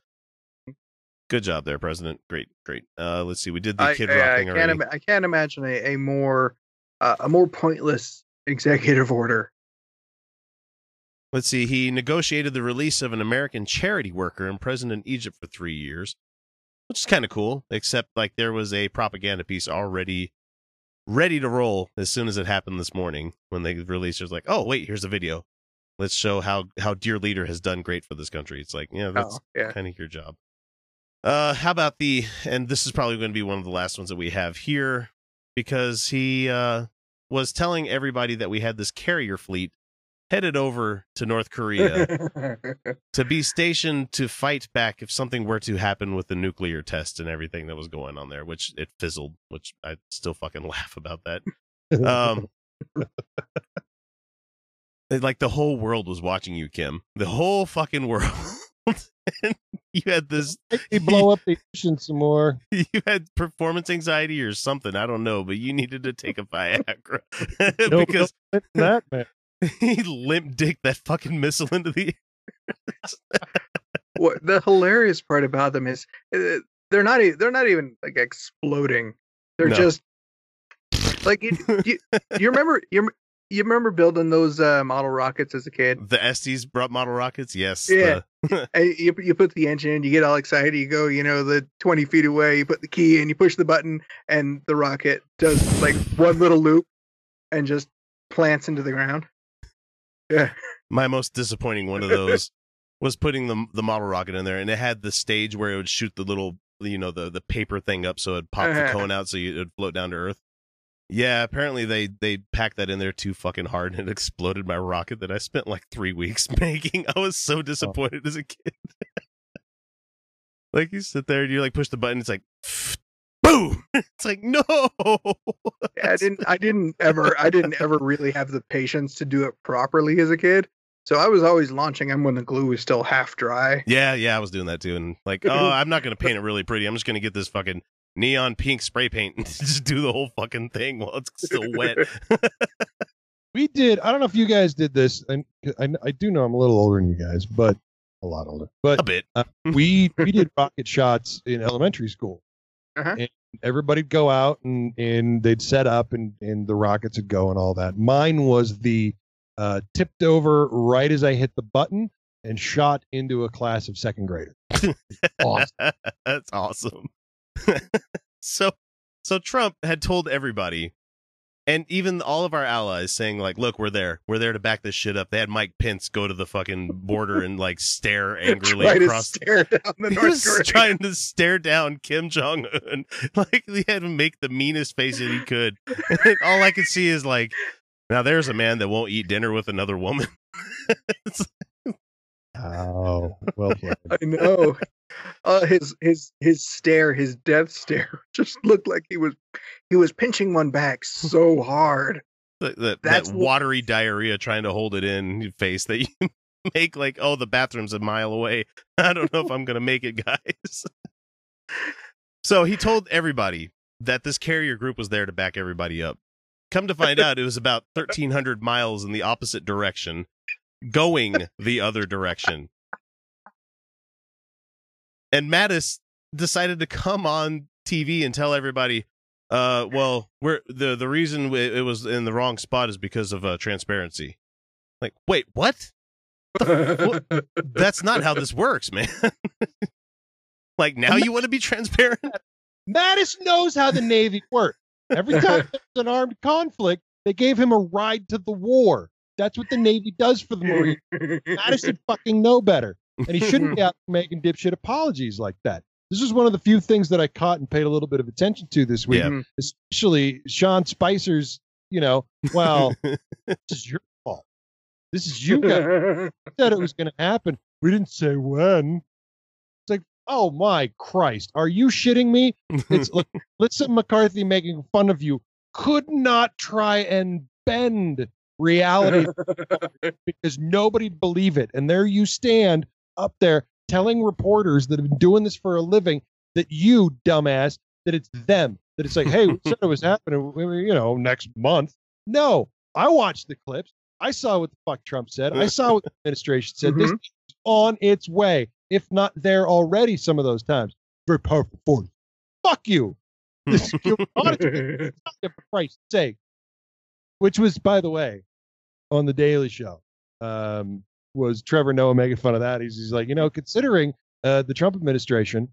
Good job there, President. Great, great. Uh, let's see. We did the I, Kid I- Rock I thing can't. already. Ima- I can't imagine a, a more uh, a more pointless <laughs> executive order. Let's see. He negotiated the release of an American charity worker imprisoned in Egypt for three years, which is kind of cool. Except like there was a propaganda piece already ready to roll as soon as it happened this morning when they released. It was like, oh wait, here's a video. Let's show how how dear leader has done great for this country. It's like, yeah, that's Oh, yeah. kind of your job. Uh, how about the and this is probably going to be one of the last ones that we have here because he uh was telling everybody that we had this carrier fleet headed over to North Korea <laughs> to be stationed to fight back if something were to happen with the nuclear test and everything that was going on there, which it fizzled, which I still fucking <laughs> laugh about that. Um, <laughs> like the whole world was watching you, Kim. The whole fucking world. and you had this, They blow up the ocean some more. you had performance anxiety or something. I don't know, but you needed to take a Viagra No, because no, that man. <laughs> he limp dick that fucking missile into the <laughs> what the hilarious part about them is uh, they're not e- they're not even like exploding. They're No. just like you, <laughs> you, you remember you, you remember building those uh, model rockets as a kid. the Estes brought model rockets. Yes. Yeah. the- And you you put the engine in, you get all excited, you go, you know, the twenty feet away, you put the key in, you push the button, and the rocket does like one little loop and just plants into the ground. Yeah. my most disappointing one of those was putting the the model rocket in there, and it had the stage where it would shoot the little, you know, the the paper thing up, so it'd pop the Uh-huh. cone out, so you, it'd float down to Earth. Yeah, apparently they they packed that in there too fucking hard, and it exploded my rocket that I spent like three weeks <laughs> making. I was so disappointed as a kid. <laughs> like you sit there and you like push the button, it's like. Boom! <laughs> It's like no. Yeah, I didn't I didn't ever I didn't ever really have the patience to do it properly as a kid. So I was always launching them when the glue was still half dry. Yeah, yeah, I was doing that too, and like, <laughs> oh, I'm not gonna paint it really pretty. I'm just gonna get this fucking neon pink spray paint and <laughs> just do the whole fucking thing while it's still wet. We did. I don't know if you guys did this, and I, I do know I'm a little older than you guys, but a lot older. But A bit. uh, we we did rocket shots in elementary school, Uh-huh. Everybody'd go out and and they'd set up and and the rockets would go and all that. Mine was the uh, tipped over right as I hit the button and shot into a class of second graders. <laughs> Awesome. That's awesome. <laughs> so so Trump had told everybody and even all of our allies saying like look we're there. We're there to back this shit up. They had mike pence go to the fucking border and like stare <laughs> angrily across stare down the he North was trying to stare down kim jong-un. <laughs> Like he had to make the meanest face that he could. <laughs> And all i could see is like now there's a man that won't eat dinner with another woman. It's- Oh, well played. <laughs> I know. Uh, his his his stare, his death stare, <laughs> just looked like he was he was pinching one back so hard. that, that, that wh- watery diarrhea trying to hold it in face that you <laughs> make like oh the bathroom's a mile away i don't know if i'm gonna make it guys so he told everybody that this carrier group was there to back everybody up come to find out it was about 1300 miles in the opposite direction going the other direction and mattis decided to come on tv and tell everybody uh, well, we're the the reason it was in the wrong spot is because of uh, transparency. Like, wait, what? <laughs> That's not how this works, man. <laughs> like now you want to be transparent? Mattis knows how the Navy works. Every time <laughs> there's an armed conflict, they gave him a ride to the war. That's what the Navy does for the Marines. <laughs> Should fucking know better. And he shouldn't be out making dipshit apologies like that. This is one of the few things that I caught and paid a little bit of attention to this week, Yeah. especially Sean Spicer's, you know, well, <laughs> this is your fault. This is you guys <laughs> said it was going to happen. We didn't say when. It's like, oh my Christ, are you shitting me? It's look, Lisa McCarthy making fun of you could not try and bend reality <laughs> because nobody'd believe it. And there you stand up there telling reporters that have been doing this for a living that you, dumbass, that it's them. That it's like, hey, we said it was happening, you know, next month. No, I watched the clips. I saw what the fuck Trump said. I saw what the <laughs> administration said. This Mhm. is on its way, if not there already. Some of those times, very powerful force. Fuck you. This is your <laughs> honest- for Christ's sake. Which was, by the way, on the Daily Show. Um, was Trevor Noah making fun of that? He's, he's like, you know, considering uh, the Trump administration,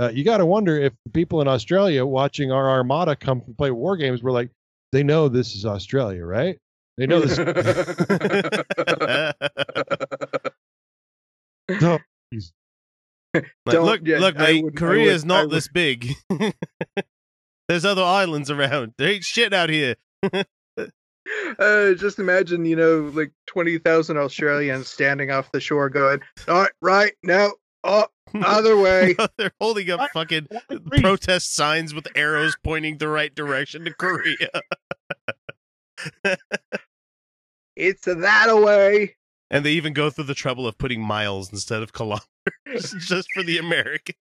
uh, you got to wonder if the people in Australia watching our armada come and play war games were like, they know this is Australia, right? They know this. <laughs> No, Like, Don't- look, yeah, look, mate, would- Korea would- is not this big. <laughs> There's other islands around. There ain't shit out here. <laughs> <laughs> Uh, just imagine, you know, like twenty thousand Australians <laughs> standing off the shore, going, "All right, right, no, oh, other way." <laughs> They're holding up fucking protest signs with arrows pointing the right direction to Korea. It's that away. And they even go through the trouble of putting miles instead of kilometers just for the Americans.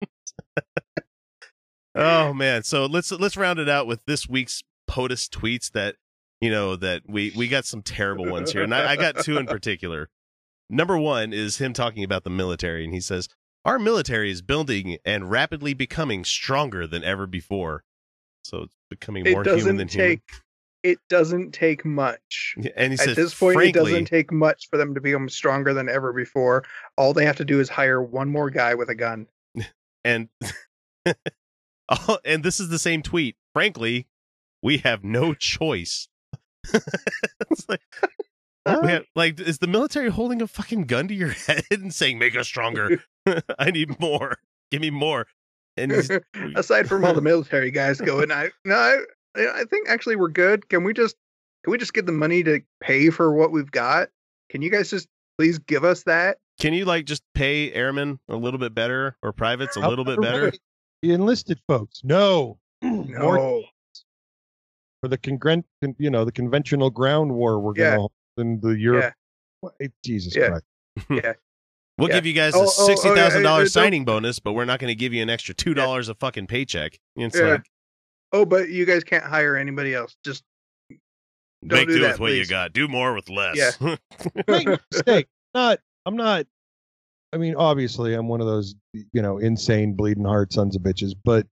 oh man. So let's let's round it out with this week's POTUS tweets that you know that we we got some terrible ones here. And I, I got two in particular. Number one is him talking about the military, and he says, Our military is building and rapidly becoming stronger than ever before. So it's becoming It more human doesn't than take. It doesn't take much. And he At says, this point, frankly, it doesn't take much for them to become stronger than ever before. All they have to do is hire one more guy with a gun. <laughs> and <laughs> and this is the same tweet. Frankly, we have no choice. <laughs> It's like, oh, have, like, is the military holding a fucking gun to your <laughs> head and saying, "Make us stronger"? <laughs> I need more. Give me more. And Aside from all the military guys going, I no, I, I think actually we're good. Can we just can we just get the money to pay for what we've got? Can you guys just please give us that? can you like just pay airmen a little bit better or privates a little bit better? The enlisted folks, no, <clears throat> more No. for the congren- you know, the conventional ground war we're Yeah. gonna hold in the Europe. What- eh, Jesus Yeah. Christ. Yeah. <laughs> We'll Yeah. give you guys Oh, a oh, oh, yeah, sixty thousand dollars eh, don't- signing bonus, but we're not going to give you an extra two dollars a fucking paycheck. It's Yeah. like Oh, but you guys can't hire anybody else. Just don't make do do that, with what you got. Do more with less. Yeah. <laughs> Make <laughs> mistake. Not I'm not I mean, obviously I'm one of those, you know, insane bleeding heart sons of bitches, but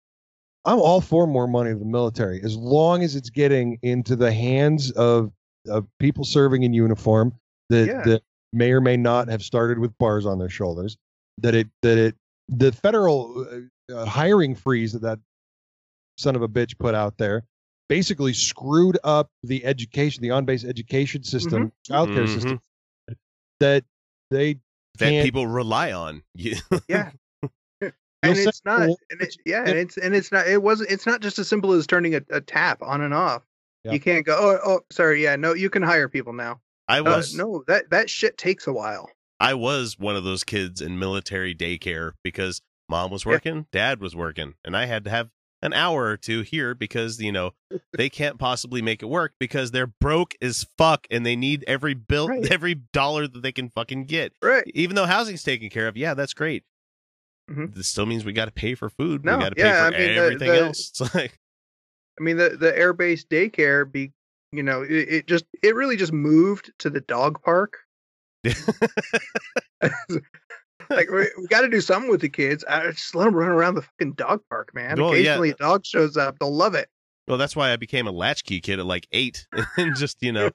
I'm all for more money to the military as long as it's getting into the hands of, of people serving in uniform that Yeah. that may or may not have started with bars on their shoulders. That it that it the federal uh, uh, hiring freeze that that son of a bitch put out there basically screwed up the education, the on-base education system, childcare Mhm. system that they that people rely on. <laughs> Yeah. Yeah. You'll and it's not "Well, and it, yeah and it's and it's not it wasn't it's not just as simple as turning a, a tap on and off Yeah. you can't go oh, oh sorry yeah no you can hire people now I Uh, was no that that shit takes a while I was one of those kids in military daycare because mom was Yeah. working, dad was working, and I had to have an hour or two here because you know <laughs> they can't possibly make it work because they're broke as fuck and they need every bill Right. every dollar that they can fucking get. right Even though housing's taken care of, yeah, that's great. Mhm. This still means we got to pay for food. No, we got to pay yeah, for I mean, everything the- else. <laughs> It's like i mean the the air base daycare be you know it, it just it really just moved to the dog park <laughs> <laughs> like we, we got to do something with the kids I, just let them run around the fucking dog park man Well, yeah. occasionally a dog shows up they'll love it Well, that's why I became a latchkey kid at like eight, and just you know,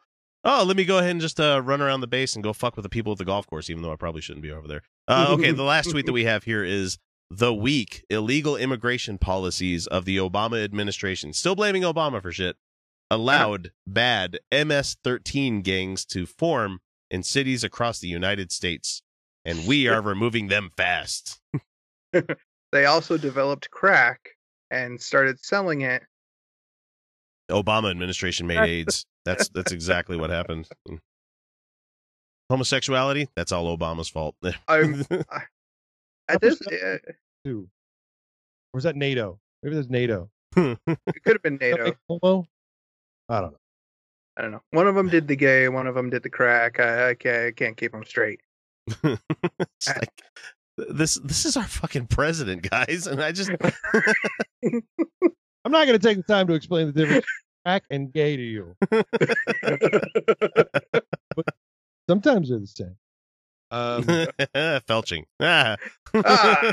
oh, let me go ahead and just uh, run around the base and go fuck with the people at the golf course, even though I probably shouldn't be over there. Uh, <laughs> okay, the last tweet that we have here is the weak illegal immigration policies of the Obama administration, still blaming Obama for shit, allowed bad MS-13 gangs to form in cities across the United States, and we are <laughs> removing them fast. <laughs> they also developed crack and started selling it Obama administration made AIDS. That's that's exactly what happened. Homosexuality, that's all Obama's fault. <laughs> I'm I, at this uh, Who? Or is that NATO? Maybe that's NATO. it could have been nato Homo? I don't know. I don't know. One of them did the gay, one of them did the crack. I, I can't, I can't keep them straight. <laughs> It's like, this this is our fucking president, guys, and I just I'm not going to take the time to explain the difference between crack and gay to you. <laughs> Sometimes they're the same. Um, <laughs> felching. Ah. <laughs> Ah.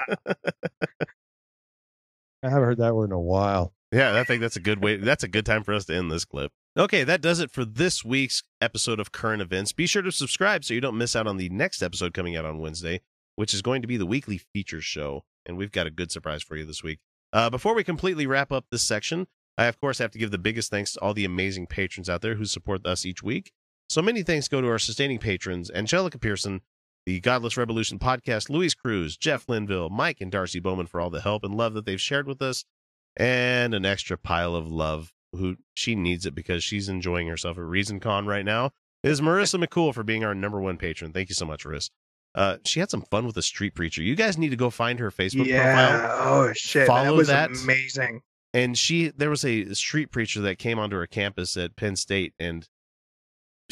I haven't heard that word in a while. Yeah, I think that's a good way. That's a good time for us to end this clip. Okay, that does it for this week's episode of Current Events. Be sure to subscribe so you don't miss out on the next episode coming out on Wednesday, which is going to be the weekly feature show. And we've got a good surprise for you this week. Uh, before we completely wrap up this section, I, of course, have to give the biggest thanks to all the amazing patrons out there who support us each week. So many thanks go to our sustaining patrons Angelica Pearson, the Godless Revolution podcast, Louise Cruz, Jeff Linville, Mike and Darcy Bowman for all the help and love that they've shared with us, and an extra pile of love who she needs it because she's enjoying herself at ReasonCon right now is Marissa <laughs> McCool for being our number one patron. Thank you so much, Marissa. Uh, she had some fun with the street preacher. You guys need to go find her Facebook yeah. profile. Oh shit. Follow that was that. amazing. And she, there was a street preacher that came onto her campus at Penn State, and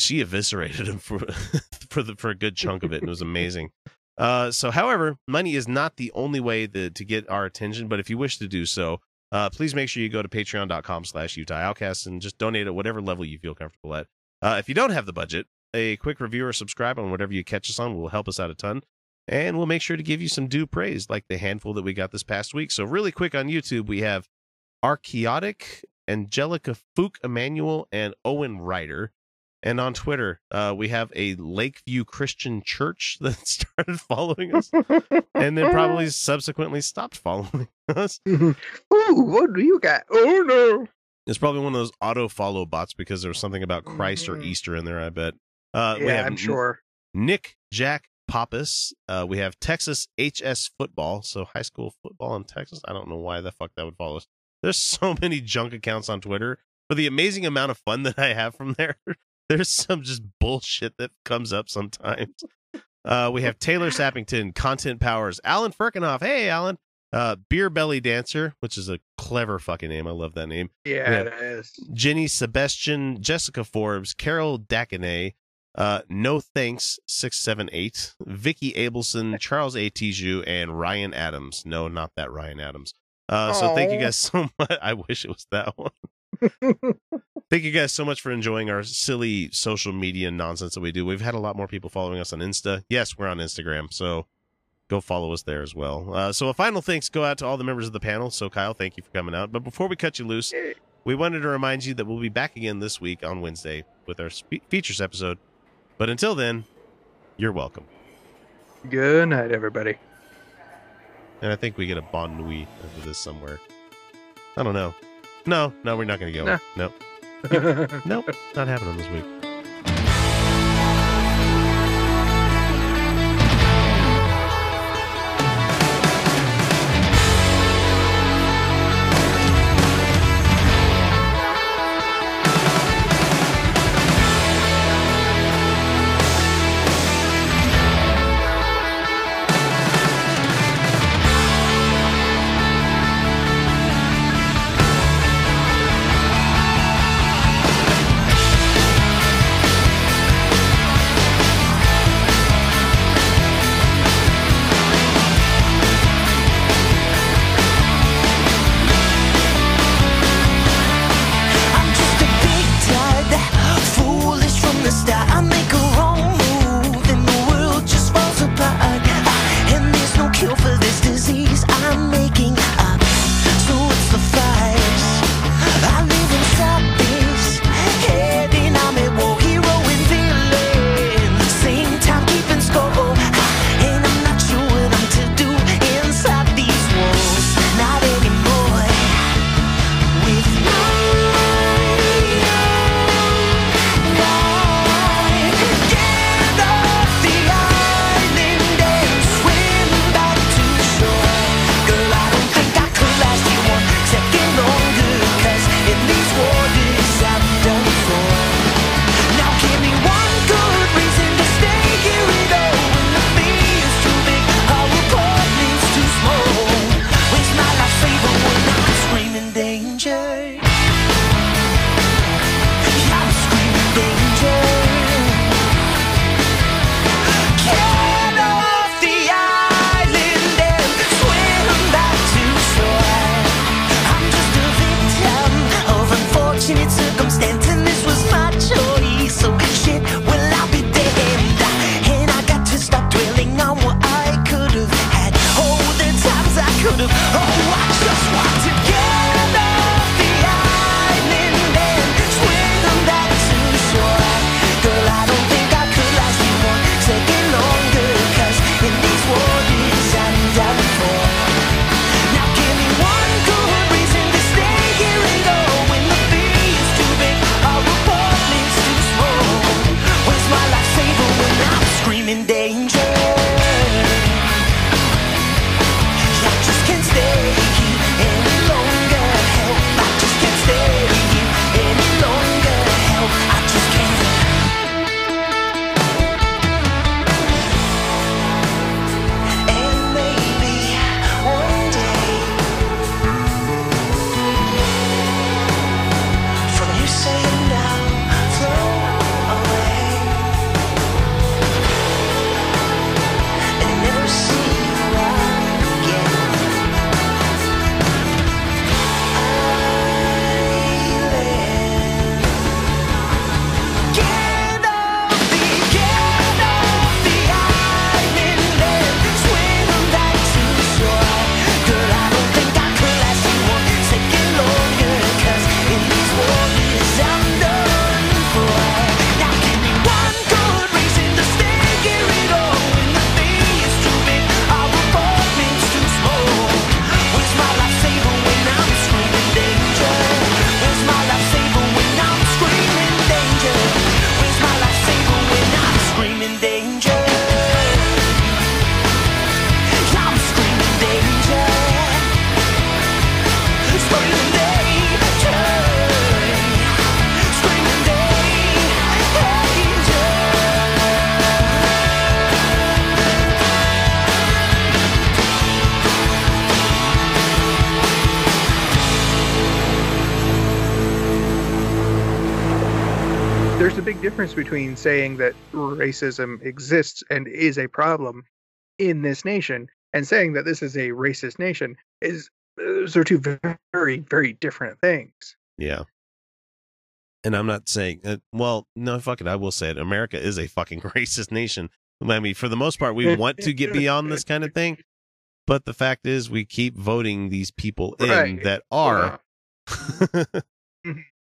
she eviscerated him for <laughs> for the for a good chunk of it. And it was amazing. Uh, so, however, money is not the only way that, to get our attention. But if you wish to do so, uh, please make sure you go to patreon.com slash Utah Outcast and just donate at whatever level you feel comfortable at. Uh, if you don't have the budget, a quick review or subscribe on whatever you catch us on will help us out a ton. And we'll make sure to give you some due praise, like the handful that we got this past week. So, really quick on YouTube, we have Archaeotic, Angelica Fook Emmanuel, and Owen Ryder. And on Twitter, uh, we have a Lakeview Christian Church <laughs> that started following us and then probably <laughs> subsequently stopped following <laughs> us. Ooh, what do you got? Oh no. It's probably one of those auto follow bots because there was something about Christ or Mhm. Easter in there, I bet. Uh, we yeah, I'm sure. Nick Jack Pappas. Uh, we have Texas HS football, so high school football in Texas. I don't know why the fuck that would follow us. There's so many junk accounts on Twitter for the amazing amount of fun that I have from there. There's some just bullshit that comes up sometimes. Uh, we have Taylor Sappington, Content Powers, Alan Firkinoff. Hey, Alan. Uh, Beer Belly Dancer, which is a clever fucking name. I love that name. Yeah, it is. Jenny Sebastian, Jessica Forbes, Carol Dakinay, uh, No Thanks 678, Vicky Abelson, <laughs> Charles A. Tiju, and Ryan Adams. No, not that Ryan Adams. Uh, so thank you guys <laughs> so much. I wish it was that one. <laughs> Thank you guys so much for enjoying our silly social media nonsense that we do. We've had a lot more people following us on Insta. Yes, we're on Instagram. So go follow us there as well. Uh, so a final thanks go out to all the members of the panel. So Kyle, thank you for coming out. But before we cut you loose, we wanted to remind you that we'll be back again this week on Wednesday with our spe- features episode. But until then, you're welcome. Good night, everybody. And I think we get a bon nuit over this somewhere. I don't know. No, no, we're not going to go. No. No. <laughs> Nope, not happening this week. Difference between saying that racism exists and is a problem in this nation and saying that this is a racist nation is those are two very very different things. Yeah. And I'm not saying, uh, well, no, fuck it. I will say it. America is a fucking <laughs> racist nation. I mean, for the most part, we want to get beyond this kind of thing, but the fact is, we keep voting these people in Right. that are, <laughs>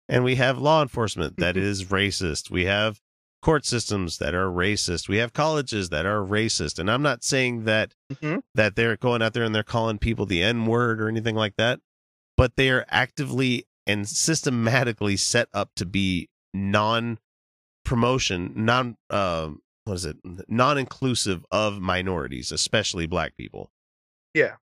and we have law enforcement that is racist. We have court systems that are racist. We have colleges that are racist. And I'm not saying that Mhm. that they're going out there and they're calling people the N word or anything like that, but they are actively and systematically set up to be non promotion, non um what is it? Non inclusive of minorities, especially black people. Yeah.